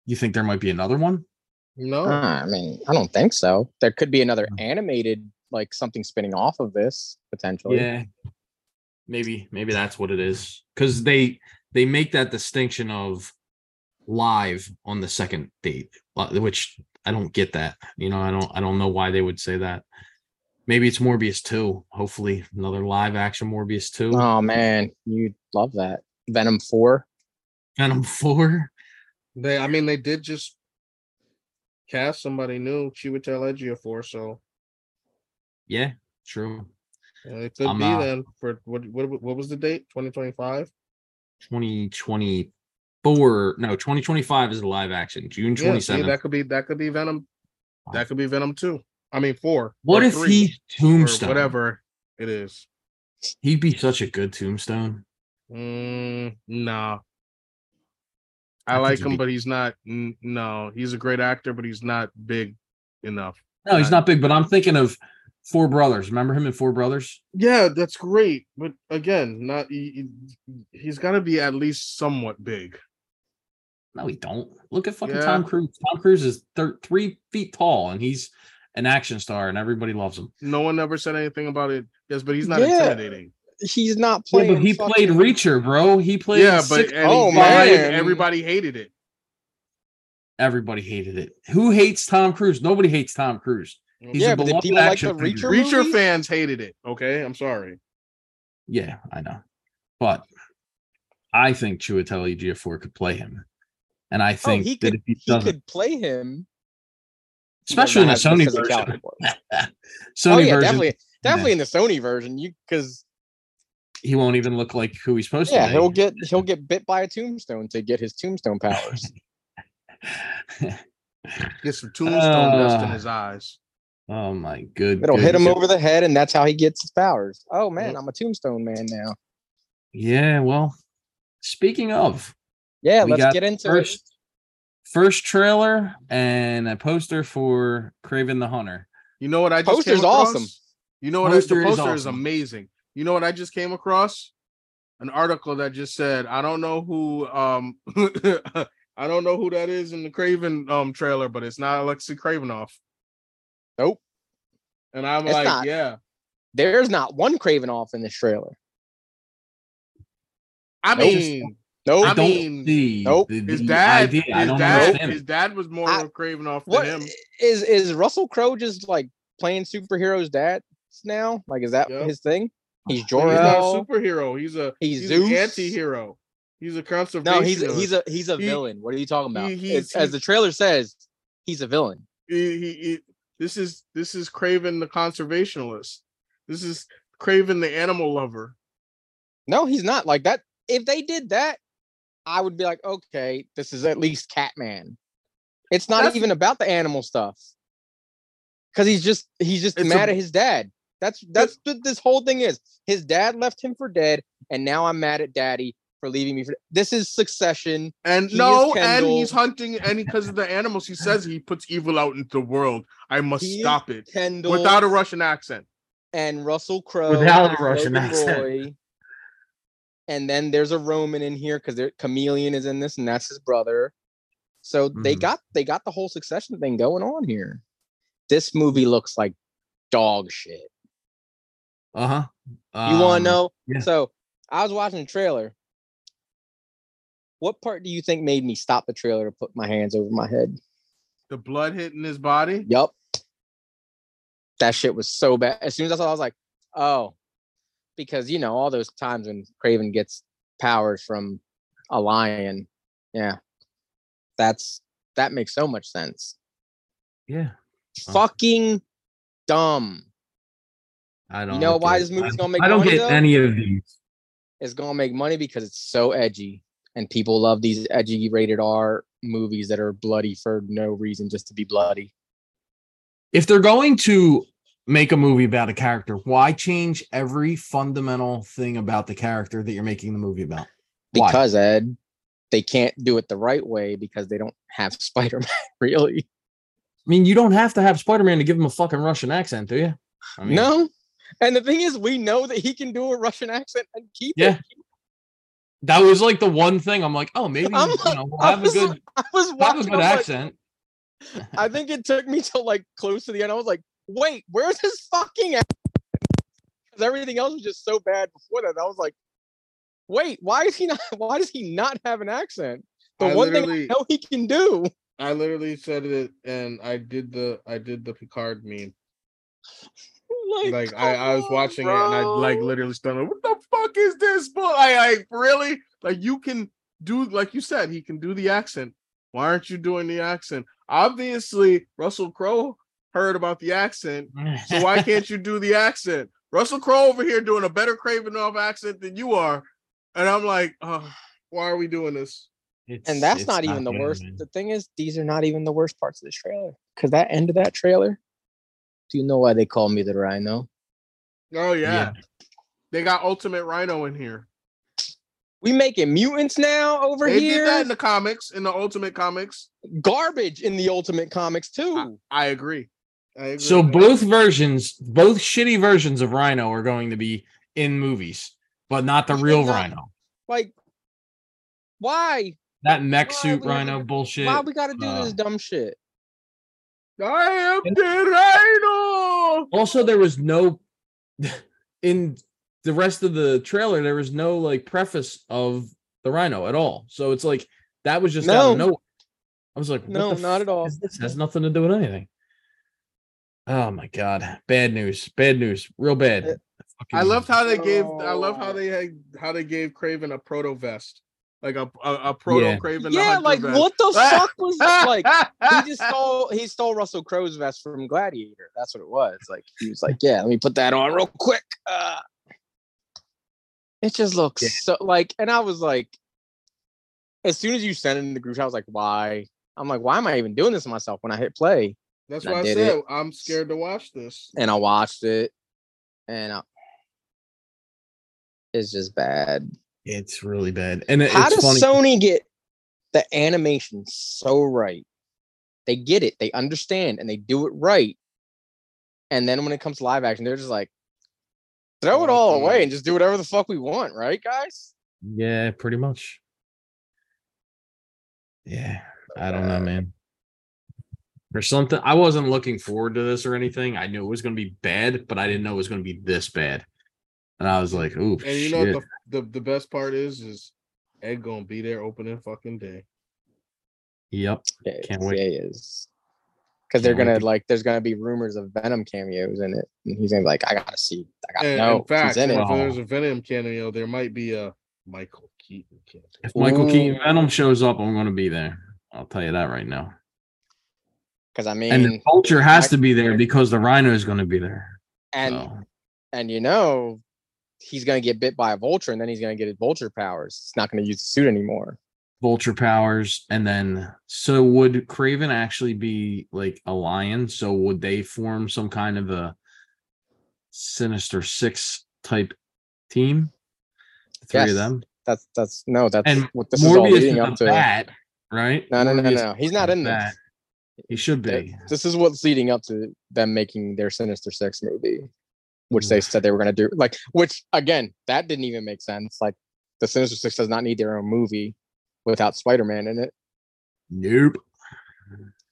You think there might be another one? No, Ah, I mean, I don't think so. There could be another animated, like something spinning off of this potentially. Yeah. Maybe, maybe that's what it is. Because they they make that distinction of live on the second date, uh, which I don't get that. You know, I don't I don't know why they would say that. Maybe it's Morbius 2. Hopefully, another live action Morbius 2. Oh man, you'd love that. Venom Four. Venom 4. they. I mean, they did just cast somebody new, Chiwetel Ejiofor, so Yeah, true. uh, it could I'm, be uh, then. For what? What? What was the date? Twenty twenty five. 2024. No, 2025 is the live action. June Yeah, see, 27th. that could be that could be Venom. That could be Venom two. I mean four. what if three, he's or Tombstone? whatever it is? He'd be such a good Tombstone. Mm, nah. I, I like him, be- but he's not. n- No, he's a great actor, but he's not big enough. No, he's not big, but I'm thinking of Four Brothers. Remember him in Four Brothers? Yeah, that's great, but again, not. He, he- he's got to be at least somewhat big. No, he don't. Look at fucking Yeah. Tom Cruise. Tom Cruise is thir- three feet tall, and he's an action star, and everybody loves him. No one ever said anything about it. Yes, but he's not Yeah. intimidating. He's not Yeah, playing. but he played Reacher, bro. He played. Yeah, but six- Oh, he- everybody- man. everybody hated it. Everybody hated it. Who hates Tom Cruise? Nobody hates Tom Cruise. He's yeah, a but did beloved people like the. Reacher? Reacher movies? fans hated it. Okay, I'm sorry. Yeah, I know. But I think Chiwetel Ejiofor could play him. And I Oh, think he that could if he he doesn't, could play him, especially in the Sony version, for. (laughs) Sony oh yeah, version, definitely, definitely in the Sony version. You because he won't even look like who he's supposed yeah, to. Yeah, he'll get he'll (laughs) get bit by a tombstone to get his tombstone powers. (laughs) Get some tombstone dust in Uh, his eyes. Oh my good. It'll hit good- him over the head, and that's how he gets his powers. Oh man, Yep. I'm a tombstone man now. Yeah, well, speaking of, Yeah, We let's get into first it. first trailer and a poster for Kraven the Hunter. You know what I just Poster's came across? awesome. You know what? I, the poster is, awesome. amazing. You know what I just came across? An article that just said, I don't know who um (laughs) I don't know who that is in the Kraven um trailer, but it's not Alexei Kravinoff. Nope. And I'm It's like, not. yeah. There's not one Craven off in this trailer. I Nope. mean, Nope. I I don't mean, see nope. the, his dad, his dad, his dad was more I- of Kravinoff than what him. is is Russell Crowe just like playing superheroes dad now? Like, is that Yep. his thing? He's He's not a superhero. He's a He's he's Zeus. an anti-hero. He's a conservationist. No, he's a, he's a he's a He- villain. What are you talking about? he- he's- It's- as the trailer says, he's a villain. he, he, he- this is this is Kraven the conservationist. This is Kraven the animal lover. No, he's not like that. If they did that, I would be like, okay, this is at least Catman. It's not That's- even about the animal stuff. Cause he's just he's just It's mad a- at his dad. That's that's what this whole thing is. His dad left him for dead, and now I'm mad at daddy for leaving me for this is succession. And He no, and he's hunting, and because of the animals, he (laughs) says he puts evil out into the world. I must He stop it Kendall without a Russian accent. and Russell Crowe Without a and Russian Logan accent. Roy. And then there's a Roman in here because Chameleon is in this, and that's his brother. So they Mhm. got they got the whole succession thing going on here. This movie looks like dog shit. Uh huh. You want Um, to know? yeah. So I was watching the trailer. What part do you think made me stop the trailer to put my hands over my head? The blood hitting his body. Yup. That shit was so bad. As soon as I saw, it, I was like, oh, because you know all those times when Kraven gets powers from a lion. Yeah, that's that makes so much sense. Yeah. Fucking dumb. I don't. know why this movie's I- gonna make I don't money, get though? any of these. It's gonna make money because it's so edgy, and people love these edgy rated R movies that are bloody for no reason, just to be bloody. If they're going to make a movie about a character, why change every fundamental thing about the character that you're making the movie about? Why? Because Ed, they can't do it the right way because they don't have (laughs) Spider-Man. Really? I mean, you don't have to have Spider-Man to give him a fucking Russian accent, do you? I mean, no. And the thing is, we know that he can do a Russian accent and keep Yeah. it. That was like the one thing I'm like, oh, maybe I'm you know, we'll I have a was good, like- (laughs) I was have a good I'm like- accent. (laughs) I think it took me till like close to the end. I was like, wait, where's his fucking Because everything else was just so bad before that. I was like, wait, why is he not? (laughs) Why does he not have an accent? The I one thing I know he can do. I literally said it, and I did the I did the Picard meme. Like, Like I, I was come on, watching it, and I like literally stunned. What the fuck is this? But I, I really like you can do like you said he can do the accent. Why aren't you doing the accent? Obviously, Russell Crowe heard about the accent, so why (laughs) can't you do the accent? Russell Crowe over here doing a better Kraven Kravinoff accent than you are, and I'm like, oh, why are we doing this? It's- and that's it's not even the good, worst. man. The thing is, these are not even the worst parts of this trailer. Because that end of that trailer, do you know why they call me the Rhino? Oh yeah, Yeah. they got Ultimate Rhino in here. We making mutants now over They here. did that in the comics, in the Ultimate comics. Garbage in the Ultimate Comics too. I agree. I agree. So both versions, both shitty versions of Rhino are going to be in movies, but not the real not- Rhino. like, why? That mech Why suit we- Rhino bullshit. Why we gotta do uh, this dumb shit? I am the Rhino. Also, there was no in the rest of the trailer. There was no like preface of the Rhino at all. So it's like that was just out of nowhere. I was like, No, the not at all. This has nothing to do with anything. Oh my god, bad news, bad news, real bad. I loved how they gave. I love how Oh. they had how they gave Kraven a proto vest, like a a, a proto Yeah. Kraven. Yeah, Hunter like vest. what the (laughs) fuck was that? like? He just (laughs) stole he stole Russell Crowe's vest from Gladiator. That's what it was. Like he was like, yeah, let me put that on real quick. Uh, it just looks Yeah. so like, and I was like, as soon as you sent it in the group, chat, I was like, why? I'm like, why am I even doing this to myself when I hit play? That's I why I did said it. I'm scared to watch this. And I watched it, and I, it's just bad. It's really bad, and it, How it's does funny. Sony get the animation so right? They get it, they understand, and they do it right. And then when it comes to live action, they're just like, throw it all away and just do whatever the fuck we want, right, guys? Yeah, pretty much. Yeah, I don't know, uh, man. Or something. I wasn't looking forward to this or anything. I knew it was going to be bad, but I didn't know it was going to be this bad. And I was like, "Ooh, And you shit. know what the, the the best part is is Ed gonna be there opening fucking day. yep." Yeah, Can't wait. yeah, is. Because they're gonna to- like, there's gonna be rumors of Venom cameos in it, and he's gonna be like, I gotta see, I gotta And know in fact, he's in if it. There's a Venom cameo, there might be a Michael Keaton cameo. If Michael Keaton Ooh. Venom shows up, I'm going to be there. I'll tell you that right now. Because I mean, And the Vulture has Mike- to be there because the Rhino is going to be there. and so. and you know he's gonna get bit by a vulture and then he's gonna get his vulture powers. He's not gonna use the suit anymore. vulture powers and then so would Kraven actually be like a lion so would they form some kind of a sinister six type team the three Yes. of them That's that's no, that's and what this is all morbius leading up to. bat right No, no, no, Morbius no. He's not in this. bat. he should be This is what's leading up to them making their Sinister Six movie, which they mm. said they were gonna do. Like, which again, that didn't even make sense. Like, the Sinister Six does not need their own movie without Spider-Man in it. nope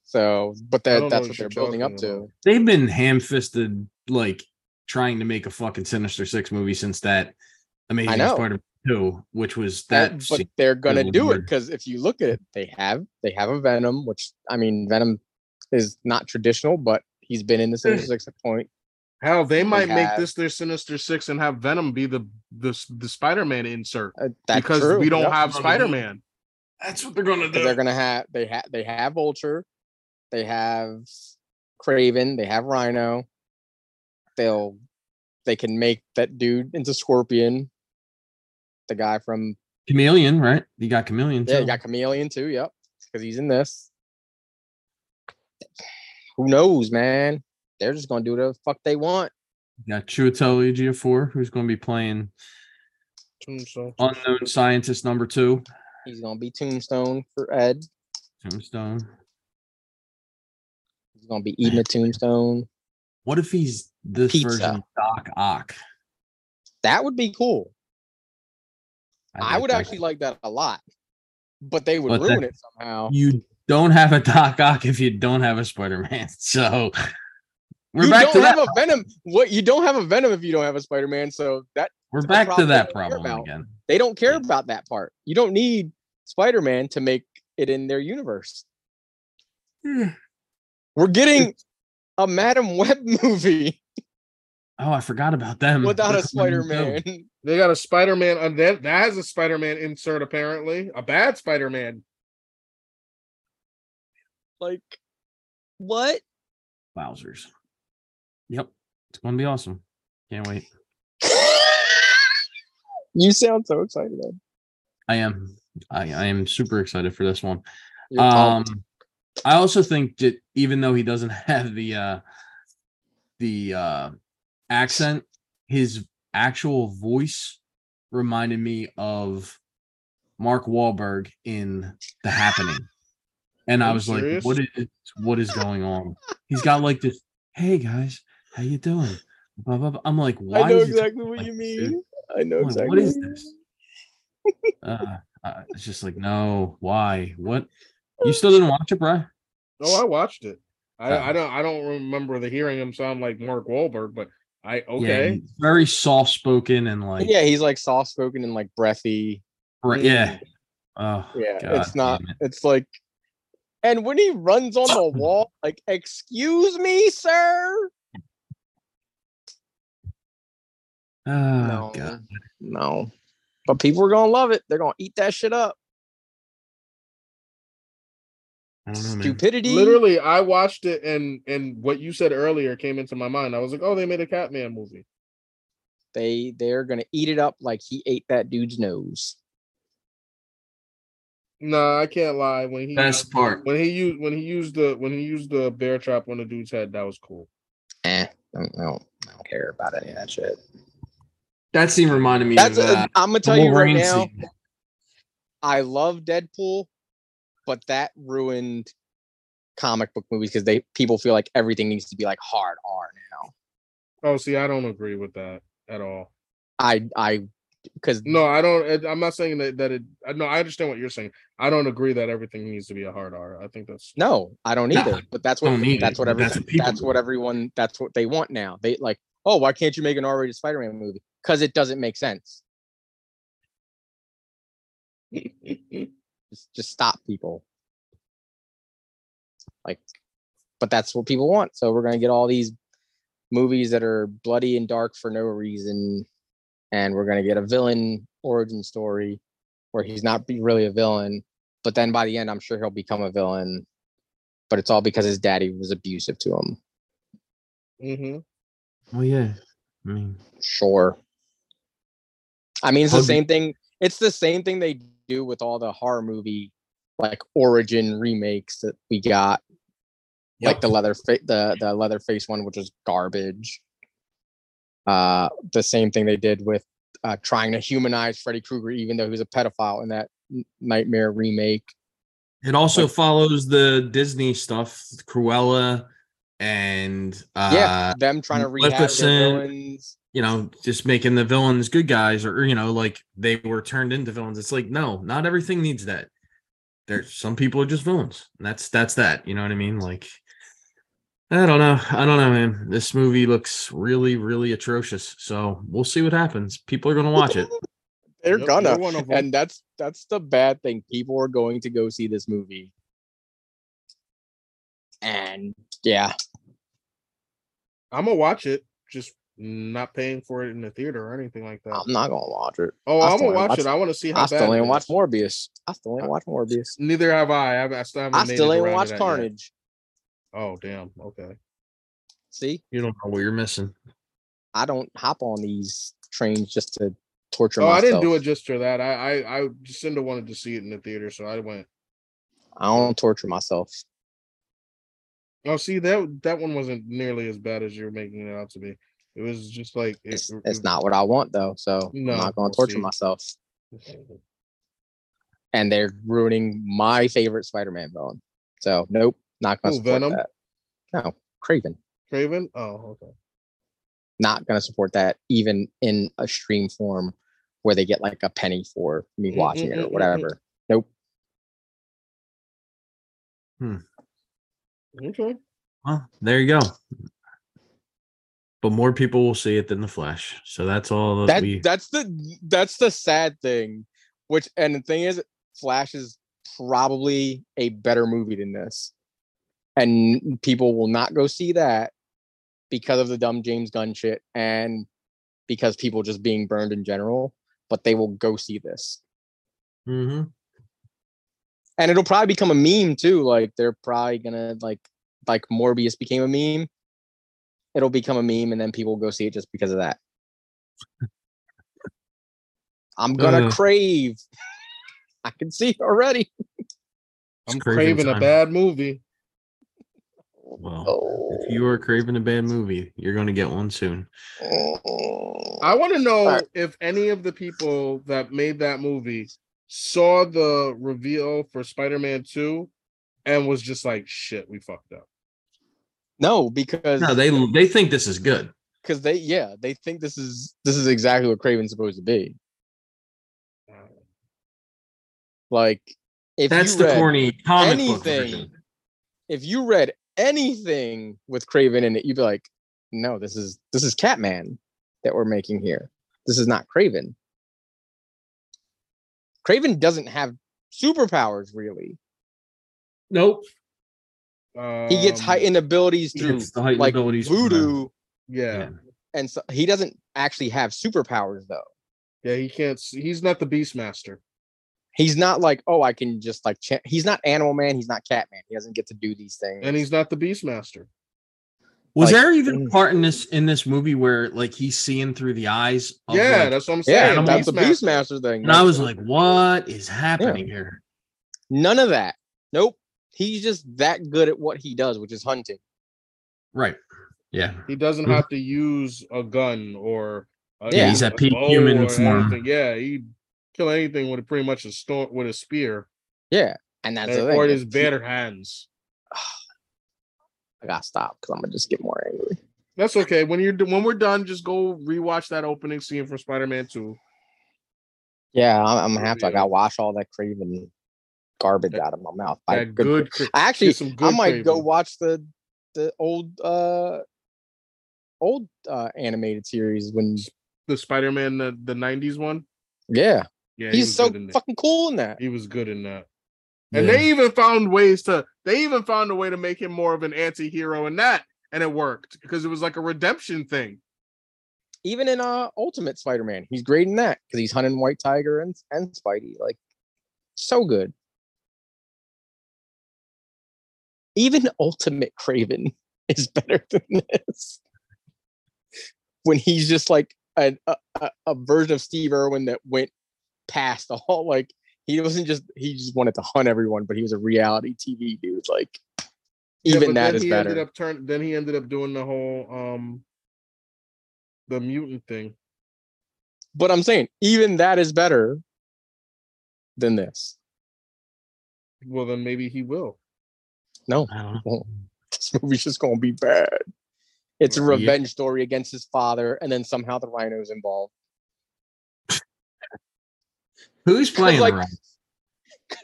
So, but that that's what what they're building up talking to. they've been ham-fisted like trying to make a fucking sinister six movie since that amazing know. spider-man 2 which was That, that but they're gonna was do it because if you look at it, they have they have a Venom, which I mean, Venom is not traditional, but he's been in the Sinister Six at point. Hell, they might make this their Sinister Six and have Venom be the the the Spider Man insert Uh, that's because true, we don't yep. have Spider Man. that's what they're gonna 'Cause they're gonna have they have they have Vulture, they have Kraven, they have Rhino. They'll they can make that dude into Scorpion. The guy from chameleon right you got chameleon yeah, too. you got Chameleon too. Yep, because he's in this. Who knows, man? They're just gonna do whatever the fuck they want. You got Chiwetel Ejiofor, who's going to be playing Tombstone. unknown scientist number two, He's gonna be Tombstone for Ed. Tombstone. He's gonna be eating a Tombstone. What if he's this Pizza. version Doc Ock? That would be cool. I like would that. actually like that a lot, but they would But ruin that- it somehow. You don't have a (laughs) Doc Ock if you don't have a Spider Man. (laughs) So we're you back don't to have that. a Venom. What you don't have a Venom if you don't have a Spider Man. So that We're back to that they don't care problem again. they don't care Yeah. about that part. You don't need Spider Man to make it in their universe. We're getting a Madam (laughs) Web movie Oh, I forgot about them. without They're a Spider Man. They got a Spider Man, and that that has a Spider Man insert apparently, a bad Spider Man. like, what? Wowzers. Yep, it's going to be awesome. Can't wait. (laughs) you sound so excited. Ed. I am. I, I am super excited for this one. You're um pumped. i also think that even though he doesn't (laughs) have the uh the uh accent his actual voice reminded me of mark Wahlberg in the happening and i was serious? like what is what is going on he's got like this hey guys how you doing blah, blah, blah. i'm like why I know is exactly what like you this, dude? mean. I know I'm like, exactly. what is this (laughs) uh, uh it's just like no why what you still didn't watch it bro Oh, I watched it. I, Oh. I don't I don't remember the hearing him sound like Mark Wahlberg, but I okay. he's very soft spoken and like yeah, he's like soft spoken and like breathy. Right, yeah. Oh, Yeah, God it's not. it. It's like And when he runs on the (coughs) wall, like, excuse me, sir. Oh, no, God. no. But people are gonna love it. They're gonna eat that shit up. I don't man. Stupidity. Literally, I watched it and and what you said earlier came into my mind. I was like, oh, they made a Catman movie. They they're gonna eat it up like he ate that dude's nose. No, I can't lie. When he Best part. when he used when he used the when he used the bear trap on the dude's head, that was cool. Eh, I don't, I don't, I don't care about any of that shit. That scene reminded me That's of a, uh, I'm gonna tell you right now. scene. I love Deadpool, but that ruined comic book movies because they people feel like everything needs to be like hard R now. Oh, see, I don't agree with that at all. I I because No, I don't. I'm not saying that that it. I- No, I understand what you're saying. I don't agree that everything needs to be a hard R. I think that's no, I don't No, either. but that's what don't that's it, what but every, that's that's, what people what everyone that's what they want now. They like, oh, why can't you make an R-rated Spider-Man movie? Because it doesn't make sense. (laughs) Just just stop people. Like, but that's what people want. So we're gonna get all these movies that are bloody and dark for no reason, and we're gonna get a villain origin story where he's not be really a villain, but then by the end, I'm sure he'll become a villain. But it's all because his daddy was abusive to him. Mm-hmm. Oh yeah. I mean, Sure. I mean, it's the same thing. It's the same thing they do with all the horror movie like origin remakes that we got, like the leather fa- the the Leatherface one, which was garbage. Uh, the same thing they did with uh, trying to humanize Freddy Krueger, even though he was a pedophile in that Nightmare remake. it also like- follows the Disney stuff, Cruella, and uh, yeah, them trying to rehab their villains. You know, just making the villains good guys, or you know, like they were turned into villains. It's like no, not everything needs that. There's some people are just villains. And that's that's that. You know what I mean? Like, I don't know. I don't know, man. This movie looks really, really atrocious. So we'll see what happens. People are gonna watch it. (laughs) They're Yep, gonna, you're one of 'em. and that's that's the bad thing. People are going to go see this movie, and yeah, I'm gonna watch it. Just not paying for it in the theater or anything like that. I'm not gonna watch it. oh, I I'm gonna ain't watch it. I want to see how I bad. still it ain't watch is. Morbius. I still ain't uh, watch Morbius. Neither have I. I've, I still haven't. I made still it ain't around to watch that yet. Carnage. Oh damn. Okay. See, You don't know what you're missing. I don't hop on these trains just to torture myself. Oh, I didn't do it just for that. I I I Jacinda wanted to see it in the theater, so I went. I don't torture myself. Oh, see that that one wasn't nearly as bad as you're making it out to be. It was just like it- It's, it- it's not what I want though, so No, I'm not gonna we'll torture see. myself. And they're ruining my favorite Spider-Man villain. So nope, not gonna Who, support Venom? that. No, Kraven. Kraven. Oh, okay. Not gonna support that even in a stream form where they get like a penny for me Mm, watching mm, it or mm, whatever. Nope. Hmm. Okay. Well, there you go. But more people will see it than the Flash. So that's all that, That we. that's the that's the sad thing. Which and the thing is, Flash is probably a better movie than this, and people will not go see that because of the dumb James Gunn shit and because people just being burned in general. But they will go see this, Mhm. and it'll probably become a meme too. Like they're probably gonna like like Morbius became a meme. It'll become a meme, and then people will go see it just because of that. I'm gonna Uh. crave. (laughs) I can see it already. I'm craving craving a bad movie. Well, Oh. if you are craving a bad movie, you're going to get one soon. I want to know Alright. if any of the people that made that movie saw the reveal for Spider-Man 2 and was just like, shit, we fucked up. No, because No, they they think this is good. because they yeah they think this is this is exactly what Kraven's supposed to be. Like if That's you the corny comic book anything- if you read anything with Kraven in it, you'd be like, no, this is this is Catman that we're making here. This is not Kraven. Kraven doesn't have superpowers really. Nope. He gets Um, heightened abilities through the heightened like abilities from voodoo, Yeah. Yeah. and so he doesn't actually have superpowers though. Yeah, he can't. s- He's not the Beastmaster. He's not like, oh, I can just like. Cha- he's not Animal Man. He's not Cat Man. He doesn't get to do these things. and he's not the Beastmaster. Was Like- there even a Mm. part in this in this movie where like he's seeing through the eyes? Of, yeah, like- that's what I'm saying. yeah, Animal that's the Beastmaster. Beastmaster thing. and I was like, what is happening here? none of that. Nope. He's just that good at what he does, which is hunting. Right. Yeah. He doesn't mm-hmm. have to use a gun or a, Yeah, he's a at peak human or form. anything. Yeah, he kill anything with pretty much a stone with a spear Yeah, and that's and- the thing. or his He- bare hands. (sighs) I gotta stop because I'm gonna just get more angry. That's okay. When you're when we're done, just go rewatch that opening scene from Spider-Man 2. Yeah, I'm, I'm gonna have to. I gotta wash all that Kraven garbage out of my mouth. That good. I actually, I good might go watch the the old uh old uh animated series when the Spider-Man the, the 90s one. yeah, Yeah, he's was so good in that. fucking cool in that. He was good in that. And Yeah. they even found ways to they even found a way to make him more of an anti-hero in that and it worked because it was like a redemption thing. Even in uh Ultimate Spider-Man, he's great in that because he's hunting White Tiger and and Spidey. Like so good. Even Ultimate Kraven (laughs) is better (laughs) than this. When he's just like a, a, a- version of Steve Irwin that went past the whole like he wasn't just he just wanted to hunt everyone, but he was a reality TV dude. Like even but that he better. Ended up turn, then he ended up doing the whole um the mutant thing. But I'm saying even that is better than this. Well, then maybe he will. No, I don't know. (laughs) this movie's just gonna be bad. It's a Well, yeah. revenge story against his father, and then somehow the rhino's involved. Who's (laughs) playing like-? (laughs)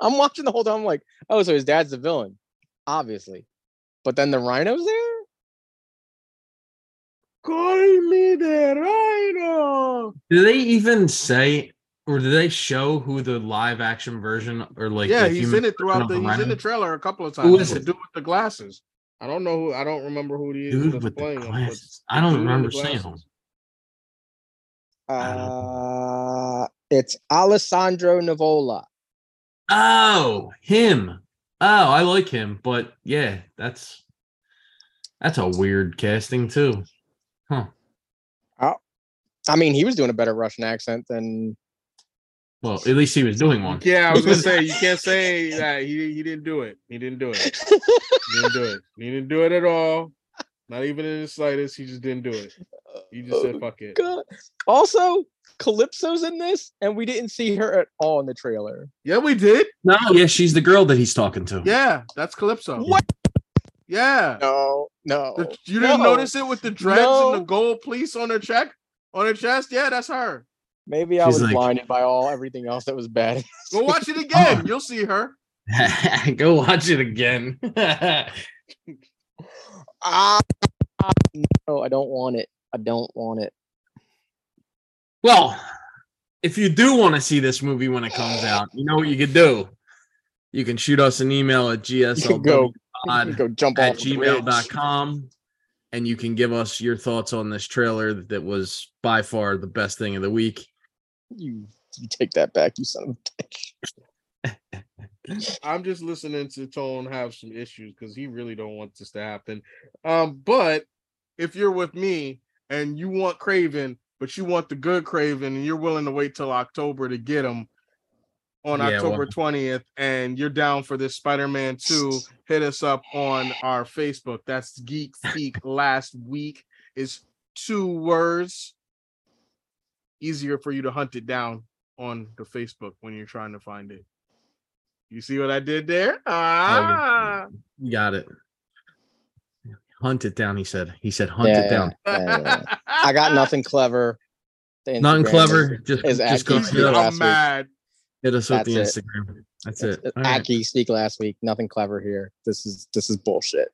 I'm watching the whole time. I'm like, oh, so his dad's the villain, obviously. But then the rhino's there. Call me the Rhino. Do they even say or do they show who the live action version or like yeah, he's in it throughout the. the He's in the trailer a couple of times. is The it? dude with the glasses. I don't know who. I don't remember who he is. dude that's with the playing him, but glasses? I don't dude in the remember seeing him. Uh, it's Alessandro Nivola. Oh, him. Oh, I like him, but yeah, that's that's a weird casting too. Huh I mean, he was doing a better Russian accent than. Well, at least he was doing one. Yeah, I was gonna say you can't (laughs) say that he he didn't do it. He didn't do it. (laughs) He didn't do it. He didn't do it at all. Not even in the slightest. He just didn't do it. He just said oh, fuck it. God. Also, Calypso's in this, and we didn't see her at all in the trailer. Yeah, we did. No, yeah, she's the girl that he's talking to. Yeah, that's Calypso. What? Yeah. No, no. The- you didn't no. notice it with the dreads No. and the gold police on her check on her chest? Yeah, that's her. Maybe I She's was like- blinded by all everything else that was bad. Go (laughs) watch it again. You'll see her. (laughs) Go watch it again. (laughs) ah, no, I don't want it. I don't want it. well, if you do want to see this movie when it comes out, you know what you could do. You can shoot us an email at You can go, you can gslwpod go jump at off the bridge. gmail.com and you can give us your thoughts on this trailer that was by far the best thing of the week. You, you take that back, you son of a bitch. I'm just listening to Tone have some issues because he really don't want this to happen. Um, but if you're with me and you want Kraven, but you want the good Kraven, and you're willing to wait till October to get him on Yeah, October well- 20th, and you're down for this Spider-Man 2, hit us up on our Facebook. That's Geek Speak last week is two words. Easier for you to hunt it down on the Facebook when you're trying to find it. You see what I did there? Ah, You got it. Hunt it down, he said. He said hunt Yeah, it down. yeah, yeah, yeah. I got (laughs) nothing clever. Nothing clever. is- Just, is just go Aki hit last I'm week. mad. hit us with the That's Instagram. That's it's- it. All right. Aki speak last week. Nothing clever here. This is this is bullshit.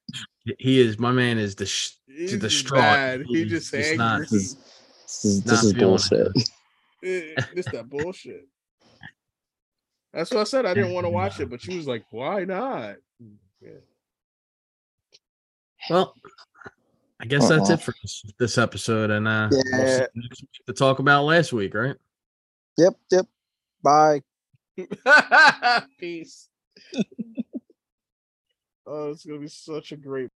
He is my man is dis- He's just distraught. mad. He just just angry. not- This is this is, this is feeling it. (laughs) bullshit. This that bullshit. That's what I said. I didn't want to watch it, but she was like, "Why not?" Yeah. Well, I guess that's Uh-uh. it for this, this episode, and uh, we'll see Yeah. next week to talk about last week, right? Yep, yep. Bye. (laughs) Peace. oh, it's gonna be such a great.